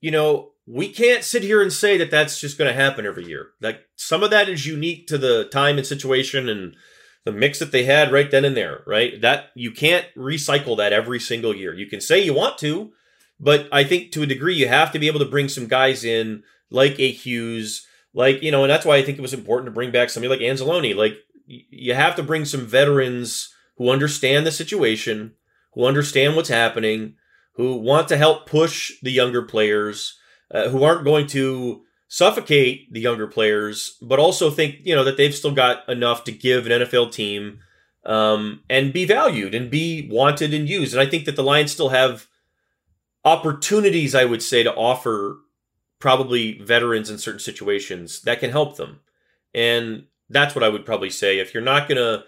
you know, we can't sit here and say that that's just going to happen every year. Like some of that is unique to the time and situation and the mix that they had right then and there, right? That you can't recycle that every single year. You can say you want to, but I think to a degree you have to be able to bring some guys in like a Hughes, like, you know, and that's why I think it was important to bring back somebody like Anzalone. Like, you have to bring some veterans who understand the situation, who understand what's happening, who want to help push the younger players, uh, who aren't going to suffocate the younger players, but also think, you know, that they've still got enough to give an NFL team um, and be valued and be wanted and used. And I think that the Lions still have opportunities, I would say, to offer probably veterans in certain situations that can help them. And that's what I would probably say. If you're not going to,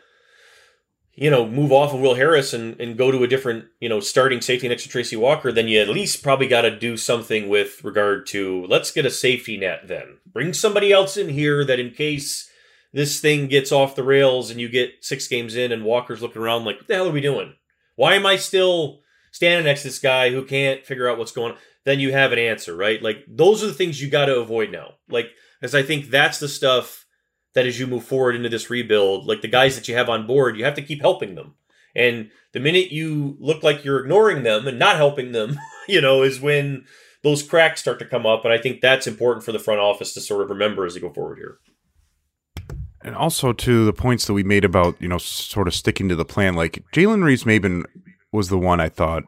you know, move off of Will Harris and, and go to a different, you know, starting safety next to Tracy Walker, then you at least probably got to do something with regard to let's get a safety net then. Bring somebody else in here that in case this thing gets off the rails and you get six games in and Walker's looking around like, what the hell are we doing? Why am I still standing next to this guy who can't figure out what's going on? Then you have an answer, right? Like those are the things you got to avoid now. Like, as I think that's the stuff that as you move forward into this rebuild, like the guys that you have on board, you have to keep helping them. And the minute you look like you're ignoring them and not helping them, you know, is when those cracks start to come up. And I think that's important for the front office to sort of remember as they go forward here. And also to the points that we made about, you know, sort of sticking to the plan, like Jalen Reeves Maybin was the one I thought.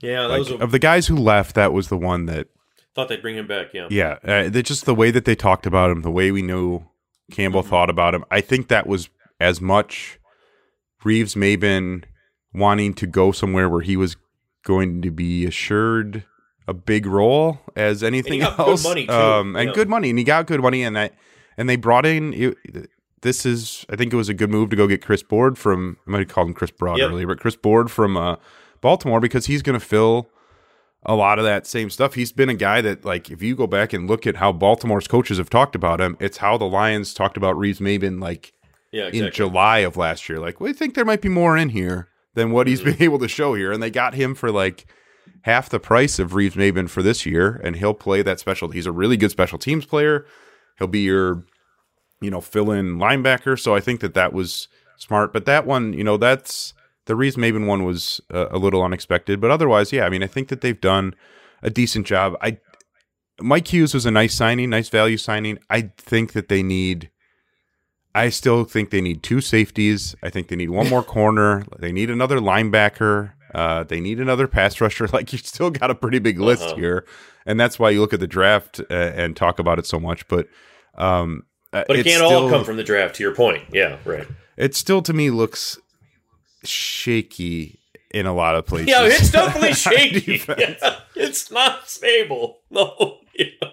Yeah, like, a, of the guys who left, that was the one that thought they'd bring him back. Yeah, yeah. Uh, just the way that they talked about him, the way we knew Campbell thought about him. I think that was as much Reeves Maybin wanting to go somewhere where he was going to be assured a big role as anything else. money too. Um, and good money, and he got good money, and that and they brought in. It, this is, I think, it was a good move to go get Chris Board from. I might have called him Chris Broad yep. earlier, but Chris Board from uh, Baltimore because he's going to fill a lot of that same stuff. He's been a guy that, like, if you go back and look at how Baltimore's coaches have talked about him, it's how the Lions talked about Reeves Maybin, like, yeah, exactly. in July of last year. Like, we think there might be more in here than what he's mm-hmm. been able to show here. And they got him for, like, half the price of Reeves Maybin for this year, and he'll play that special. He's a really good special teams player. He'll be your, you know, fill in linebacker. So I think that that was smart. But that one, you know, that's the Reeves Maybin one was uh, a little unexpected, but otherwise, yeah. I mean, I think that they've done a decent job. I Mike Hughes was a nice signing, nice value signing. I think that they need. I still think they need two safeties. I think they need one more corner. They need another linebacker. Uh, they need another pass rusher. Like you still got a pretty big list uh-huh. here, and that's why you look at the draft uh, and talk about it so much. But um, uh, but it can't still, all come from the draft. To your point, yeah, right. It still to me looks shaky in a lot of places. Yeah, it's definitely shaky. yeah, it's not stable. No. Yeah.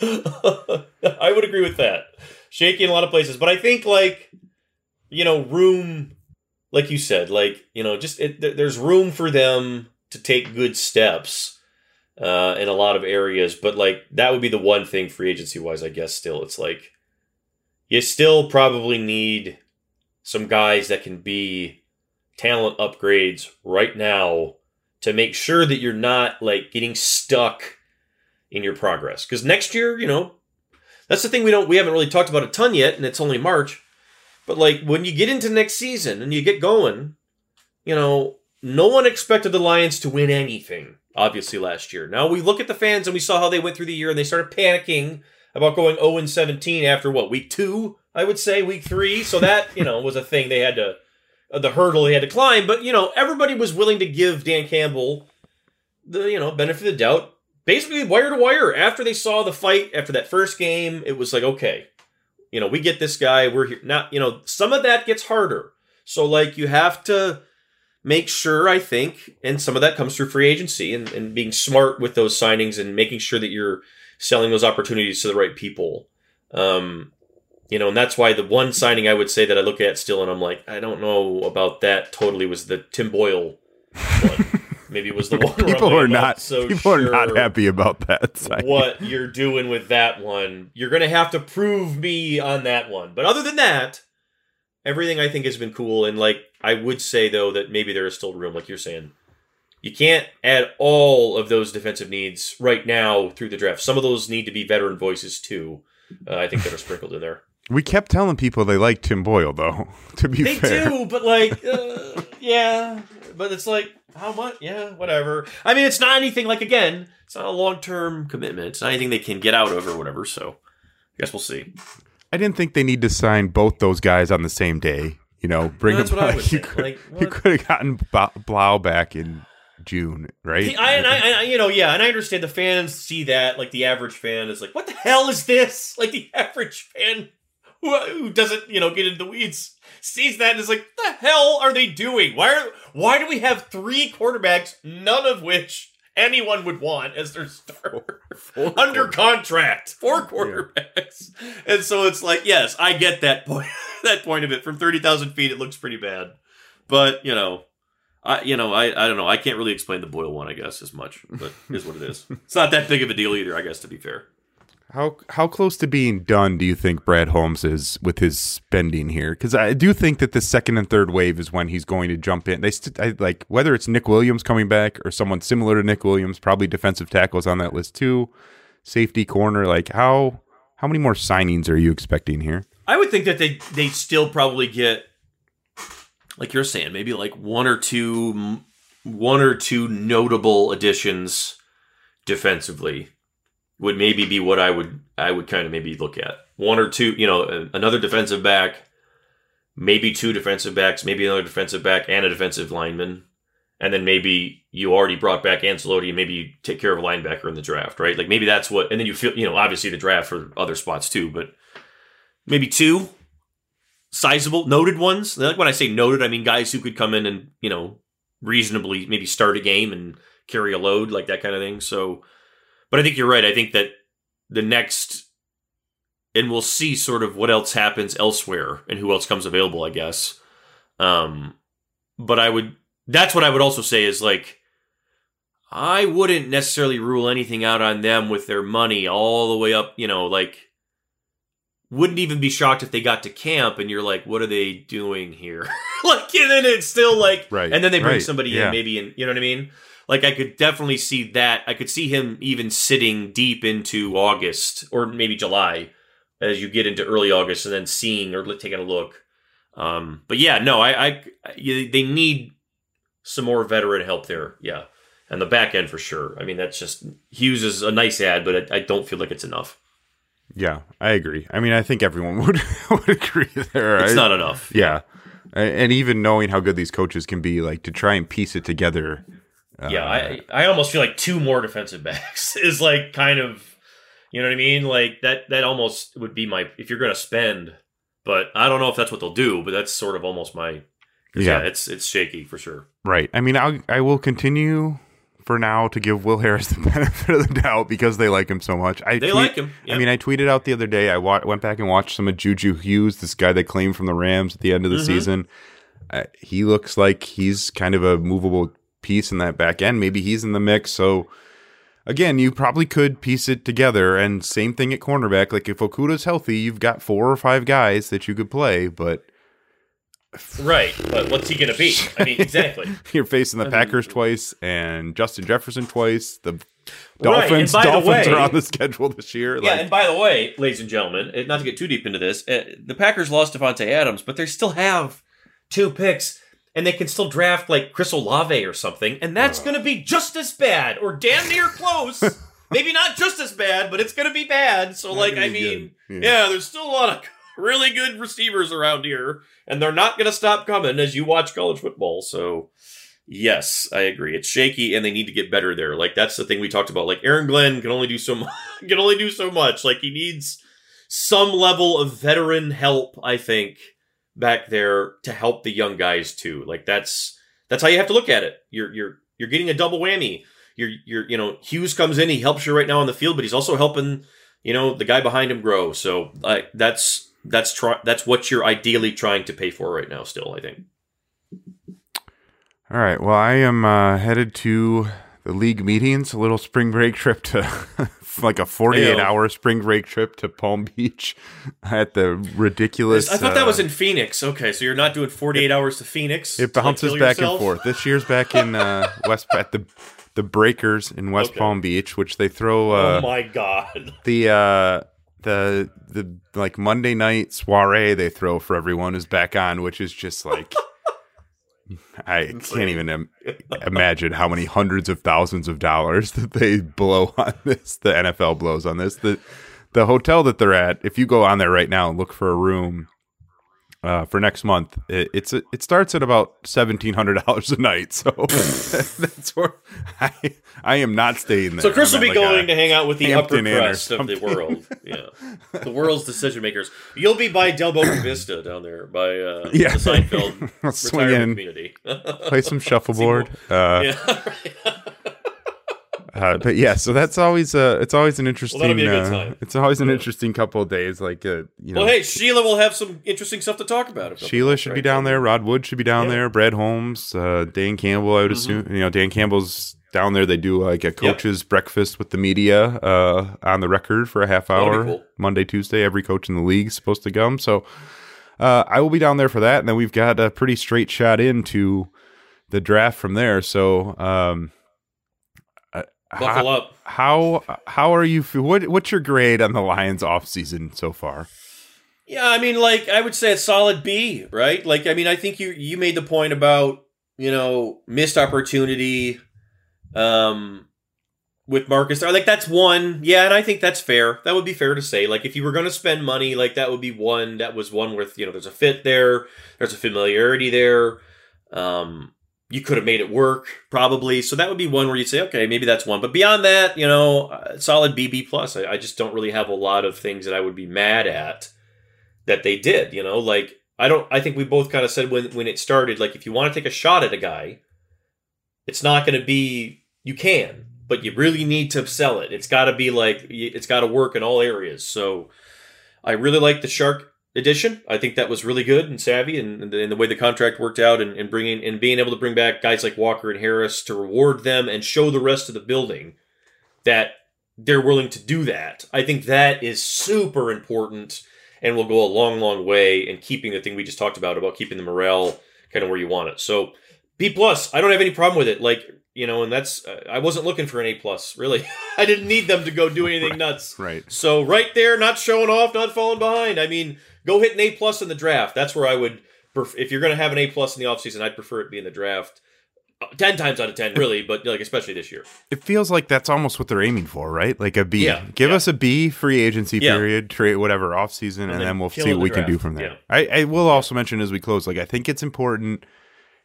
I would agree with that. Shaky in a lot of places, but I think like you know, room like you said, like, you know, just it, there's room for them to take good steps uh in a lot of areas, but like that would be the one thing free agency wise, I guess still it's like you still probably need some guys that can be talent upgrades right now to make sure that you're not like getting stuck in your progress. Because next year, you know, that's the thing we don't we haven't really talked about a ton yet, and it's only March. But like when you get into next season and you get going, you know, no one expected the Lions to win anything, obviously, last year. Now we look at the fans and we saw how they went through the year and they started panicking about going 0 17 after what, week two? I would say week three. So that you know was a thing they had to uh, the hurdle they had to climb. But you know everybody was willing to give Dan Campbell the you know benefit of the doubt, basically wire to wire. After they saw the fight after that first game, it was like okay, you know we get this guy. We're here now. You know some of that gets harder. So like you have to make sure I think, and some of that comes through free agency and, and being smart with those signings and making sure that you're selling those opportunities to the right people. Um, you know, and that's why the one signing I would say that I look at still and I'm like, I don't know about that totally was the Tim Boyle one. Maybe it was the one people are not so people sure are not happy about that. Signing. What you're doing with that one, you're gonna have to prove me on that one. But other than that, everything I think has been cool. And like I would say though that maybe there is still room, like you're saying. You can't add all of those defensive needs right now through the draft. Some of those need to be veteran voices too. Uh, I think that are sprinkled in there. We kept telling people they like Tim Boyle, though. To be they fair, they do, but like, uh, yeah, but it's like, how much? Yeah, whatever. I mean, it's not anything like again, it's not a long term commitment. It's not anything they can get out of or whatever. So, I guess we'll see. I didn't think they need to sign both those guys on the same day. You know, bring no, them. Back. You could, like, you could have gotten Boyle back in June, right? I, and I, I, you know, yeah, and I understand the fans see that. Like the average fan is like, "What the hell is this?" Like the average fan who, who doesn't, you know, get into the weeds sees that and is like, What the hell are they doing? Why are why do we have three quarterbacks, none of which anyone would want as their starter under contract. Four quarterbacks, and so it's like, yes, I get that point. that point of it from thirty thousand feet, it looks pretty bad, but you know. I, you know, I, I don't know. I can't really explain the Boyle one, I guess, as much, but is what it is. It's not that big of a deal either, I guess, to be fair. How how close to being done do you think Brad Holmes is with his spending here? Because I do think that the second and third wave is when he's going to jump in. They st- I, like whether it's Nick Williams coming back or someone similar to Nick Williams, probably defensive tackles on that list too, safety corner. Like how how many more signings are you expecting here? I would think that they they still probably get like you're saying, maybe like one or two one or two notable additions defensively would maybe be what I would I would kind of maybe look at. One or two, you know, another defensive back, maybe two defensive backs, maybe another defensive back and a defensive lineman. And then maybe you already brought back Anzalone and maybe you take care of a linebacker in the draft, right? Like maybe that's what and then you feel, you know, obviously the draft for other spots too, but maybe two sizable noted ones. Like when I say noted, I mean guys who could come in and, you know, reasonably maybe start a game and carry a load, like that kind of thing. So but I think you're right. I think that the next, and we'll see sort of what else happens elsewhere and who else comes available, I guess. Um, but I would, that's what I would also say is like, I wouldn't necessarily rule anything out on them with their money all the way up, you know, like, wouldn't even be shocked if they got to camp and you're like, what are they doing here? like, and then it's still like, right. and then they bring right. somebody yeah. in, maybe, and you know what I mean? like I could definitely see that. I could see him even sitting deep into August or maybe July as you get into early August and then seeing or taking a look. Um, but yeah, no, I, I, they need some more veteran help there. Yeah. And the back end for sure. I mean, that's just Hughes is a nice ad, but I, I don't feel like it's enough. Yeah, I agree. I mean, I think everyone would would agree there. It's I, not enough. Yeah, and even knowing how good these coaches can be, like to try and piece it together uh, yeah, I I almost feel like two more defensive backs is like kind of you know what I mean? Like that that almost would be my if you're going to spend, but I don't know if that's what they'll do, but that's sort of almost my yeah. yeah, it's it's shaky for sure. Right. I mean, I I will continue for now to give Will Harris the benefit of the doubt because they like him so much. I they tweet, like him. Yep. I mean, I tweeted out the other day. I wa- went back and watched some of Juju Hughes, this guy they claimed from the Rams at the end of the mm-hmm. season. Uh, he looks like he's kind of a movable piece in that back end. Maybe he's in the mix. So again, you probably could piece it together. And same thing at cornerback. Like if Okudah's healthy, you've got four or five guys that you could play, but Right, but what's he going to be? I mean, exactly. You're facing the I Packers mean, twice and Justin Jefferson twice. The Dolphins, right. Dolphins way, are on the schedule this year. Yeah, like, and by the way, ladies and gentlemen, not to get too deep into this, uh, the Packers lost Davante Adams, but they still have two picks and they can still draft like Chris Olave or something, and that's uh. going to be just as bad or damn near close. Maybe not just as bad, but it's going to be bad. So, like, I mean, yeah. yeah, there's still a lot of really good receivers around here, and they're not going to stop coming as you watch college football. So, yes, I agree. It's shaky, and they need to get better there. Like that's the thing we talked about. Like Aaron Glenn can only do so much. can only do so much. Like he needs some level of veteran help. I think back there to help the young guys too. Like that's that's how you have to look at it. You're you're you're getting a double whammy. You're you're you know Hughes comes in, he helps you right now on the field, but he's also helping you know the guy behind him grow. So uh, that's that's try that's what you're ideally trying to pay for right now. Still, I think. All right. Well, I am uh, headed to the league meetings, a little spring break trip to like a 48 hour spring break trip to Palm Beach at the ridiculous. I thought uh, that was in Phoenix. Okay, so you're not doing 48 hours to Phoenix. It bounces like back yourself? and forth. This year's back in uh, West at the the Breakers in West Okay. Palm Beach, which they throw. Uh, oh my god. the uh, the the like Monday night soiree they throw for everyone is back on, which is just like. I can't even Im- imagine how many hundreds of thousands of dollars that they blow on this. The NFL blows on this. The the hotel that they're at. If you go on there right now and look for a room uh, for next month, it, it's it starts at about seventeen hundred dollars a night. So that's where I I am not staying there. So Chris will be like, going to hang out with the Hampton upper crust of the world. Yeah. The world's decision makers. You'll be by Del Boca Vista down there by uh, Yeah. the Seinfeld retirement in, community. play some shuffleboard. Uh, yeah. Uh, but yeah, so that's always uh, it's always an interesting. that'll be a good uh, time. it's always an Yeah. interesting couple of days. Like uh, you know, Well, hey, Sheila will have some interesting stuff to talk about. Sheila should right? be down there. Rod Wood should be down Yeah. there. Brad Holmes, uh, Dan Campbell. I would Mm-hmm. assume you know Dan Campbell's down there. They do like a coach's breakfast with the media uh, on the record for a half hour cool. Monday, Tuesday. Every coach in the league is supposed to come. So uh, I will be down there for that, and then we've got a pretty straight shot into the draft from there. So. Um, Buckle up. how how are you? What what's your grade on the Lions off season so far? Yeah, I mean, like I would say a solid B, right? Like, I mean, I think you you made the point about you know missed opportunity, um, with Marcus. Like that's one, yeah, and I think that's fair. That would be fair to say. Like, if you were going to spend money, like that would be one. That was one with you know, there's a fit there, there's a familiarity there. Um, you could have made it work probably. So that would be one where you'd say, okay, maybe that's one. But beyond that, you know, uh, solid BB plus. I, I just don't really have a lot of things that I would be mad at that they did. You know, like I don't. I think we both kind of said when when it started, like if you want to take a shot at a guy, it's not going to be. You can, but you really need to sell it. It's got to be like it's got to work in all areas. So I really like the Chark edition. I think that was really good and savvy, and, and, the, and the way the contract worked out, and, and bringing and being able to bring back guys like Walker and Harris to reward them and show the rest of the building that they're willing to do that. I think that is super important and will go a long, long way in keeping the thing we just talked about about keeping the morale kind of where you want it. So B plus, I don't have any problem with it. Like you know, and that's uh, I wasn't looking for an A plus really. I didn't need them to go do anything nuts. Right. So right there, not showing off, not falling behind. I mean, go hit an A plus in the draft. That's where I would. If you're going to have an A plus in the offseason, I'd prefer it be in the draft. Uh, Ten times out of ten, really, but like especially this year. It feels like that's almost what they're aiming for, right? Like a B. Yeah, Give yeah. us a B free agency Yeah. period, trade whatever off season, and, then we'll see what we can do from there. I, I will also mention as we close, like I think it's important.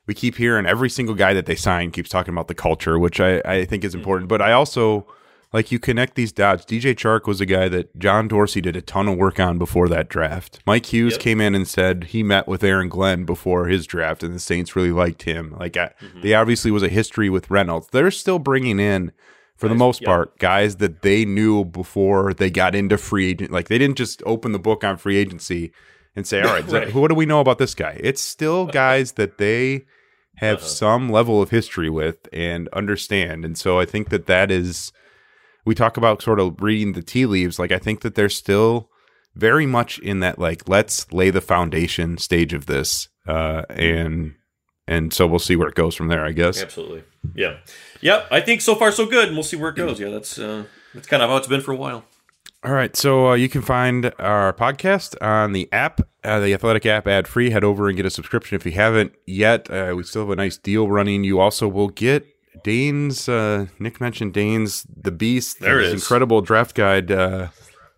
We keep hearing every single guy that they sign keeps talking about the culture, which I, I think is important. But I also like you connect these dots. DJ Chark was a guy that John Dorsey did a ton of work on before that draft. Mike Hughes Yep. came in and said he met with Aaron Glenn before his draft, and the Saints really liked him. Like I, Mm-hmm. they obviously was a history with Reynolds. They're still bringing in for the most yep. part, guys that they knew before they got into free agent. Like they didn't just open the book on free agency and say, "All right, Right. so what do we know about this guy?" It's still guys that they have Uh-huh. some level of history with and understand. And so I think that that is we talk about sort of reading the tea leaves. Like I think that they're still very much in that like let's lay the foundation stage of this, uh, and and so we'll see where it goes from there. I guess. Absolutely. Yeah. Yep. I think so far so good, and we'll see where it goes. Yeah, that's uh, that's kind of how it's been for a while. All right, so uh, you can find our podcast on the app, uh, the Athletic app, ad free. Head over and get a subscription if you haven't yet. Uh, we still have a nice deal running. You also will get Dane's. Uh, Nick mentioned Dane's The Beast. There it incredible draft guide. Uh,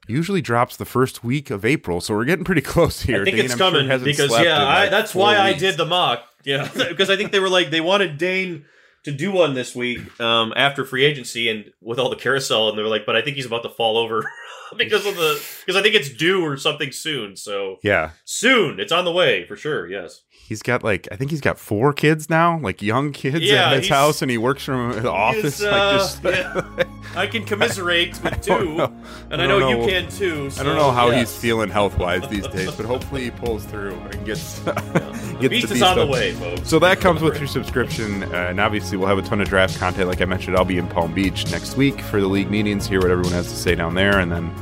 usually drops the first week of April, so we're getting pretty close here. I think Dane, it's I'm coming hasn't because yeah, in, I, that's why I did the mock. Yeah, because I think they were like they wanted Dane to do one this week um, after free agency and with all the carousel, and they were like, but I think he's about to fall over because of the because I think it's due or something soon. So Yeah, soon, it's on the way for sure. Yes. He's got like I think he's got four kids now, like young kids Yeah, at his house, and he works from the office. He's, like uh, just, yeah. I can commiserate with two, don't and I I know, don't you can too. I don't know how he's feeling health wise these days, but hopefully he pulls through and gets, The gets beast the is on the way, folks. So that comes with your subscription, uh, and obviously we'll have a ton of draft content. Like I mentioned, I'll be in Palm Beach next week for the league meetings, hear what everyone has to say down there, and then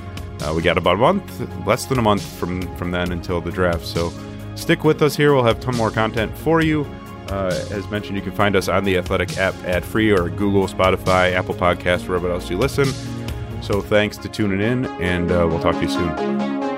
uh, we got about a month, less than a month from from then until the draft. So stick with us here. We'll have ton more content for you. Uh, as mentioned, you can find us on the Athletic app ad free or Google, Spotify, Apple Podcasts, wherever else you listen. So thanks to tuning in, and uh, we'll talk to you soon.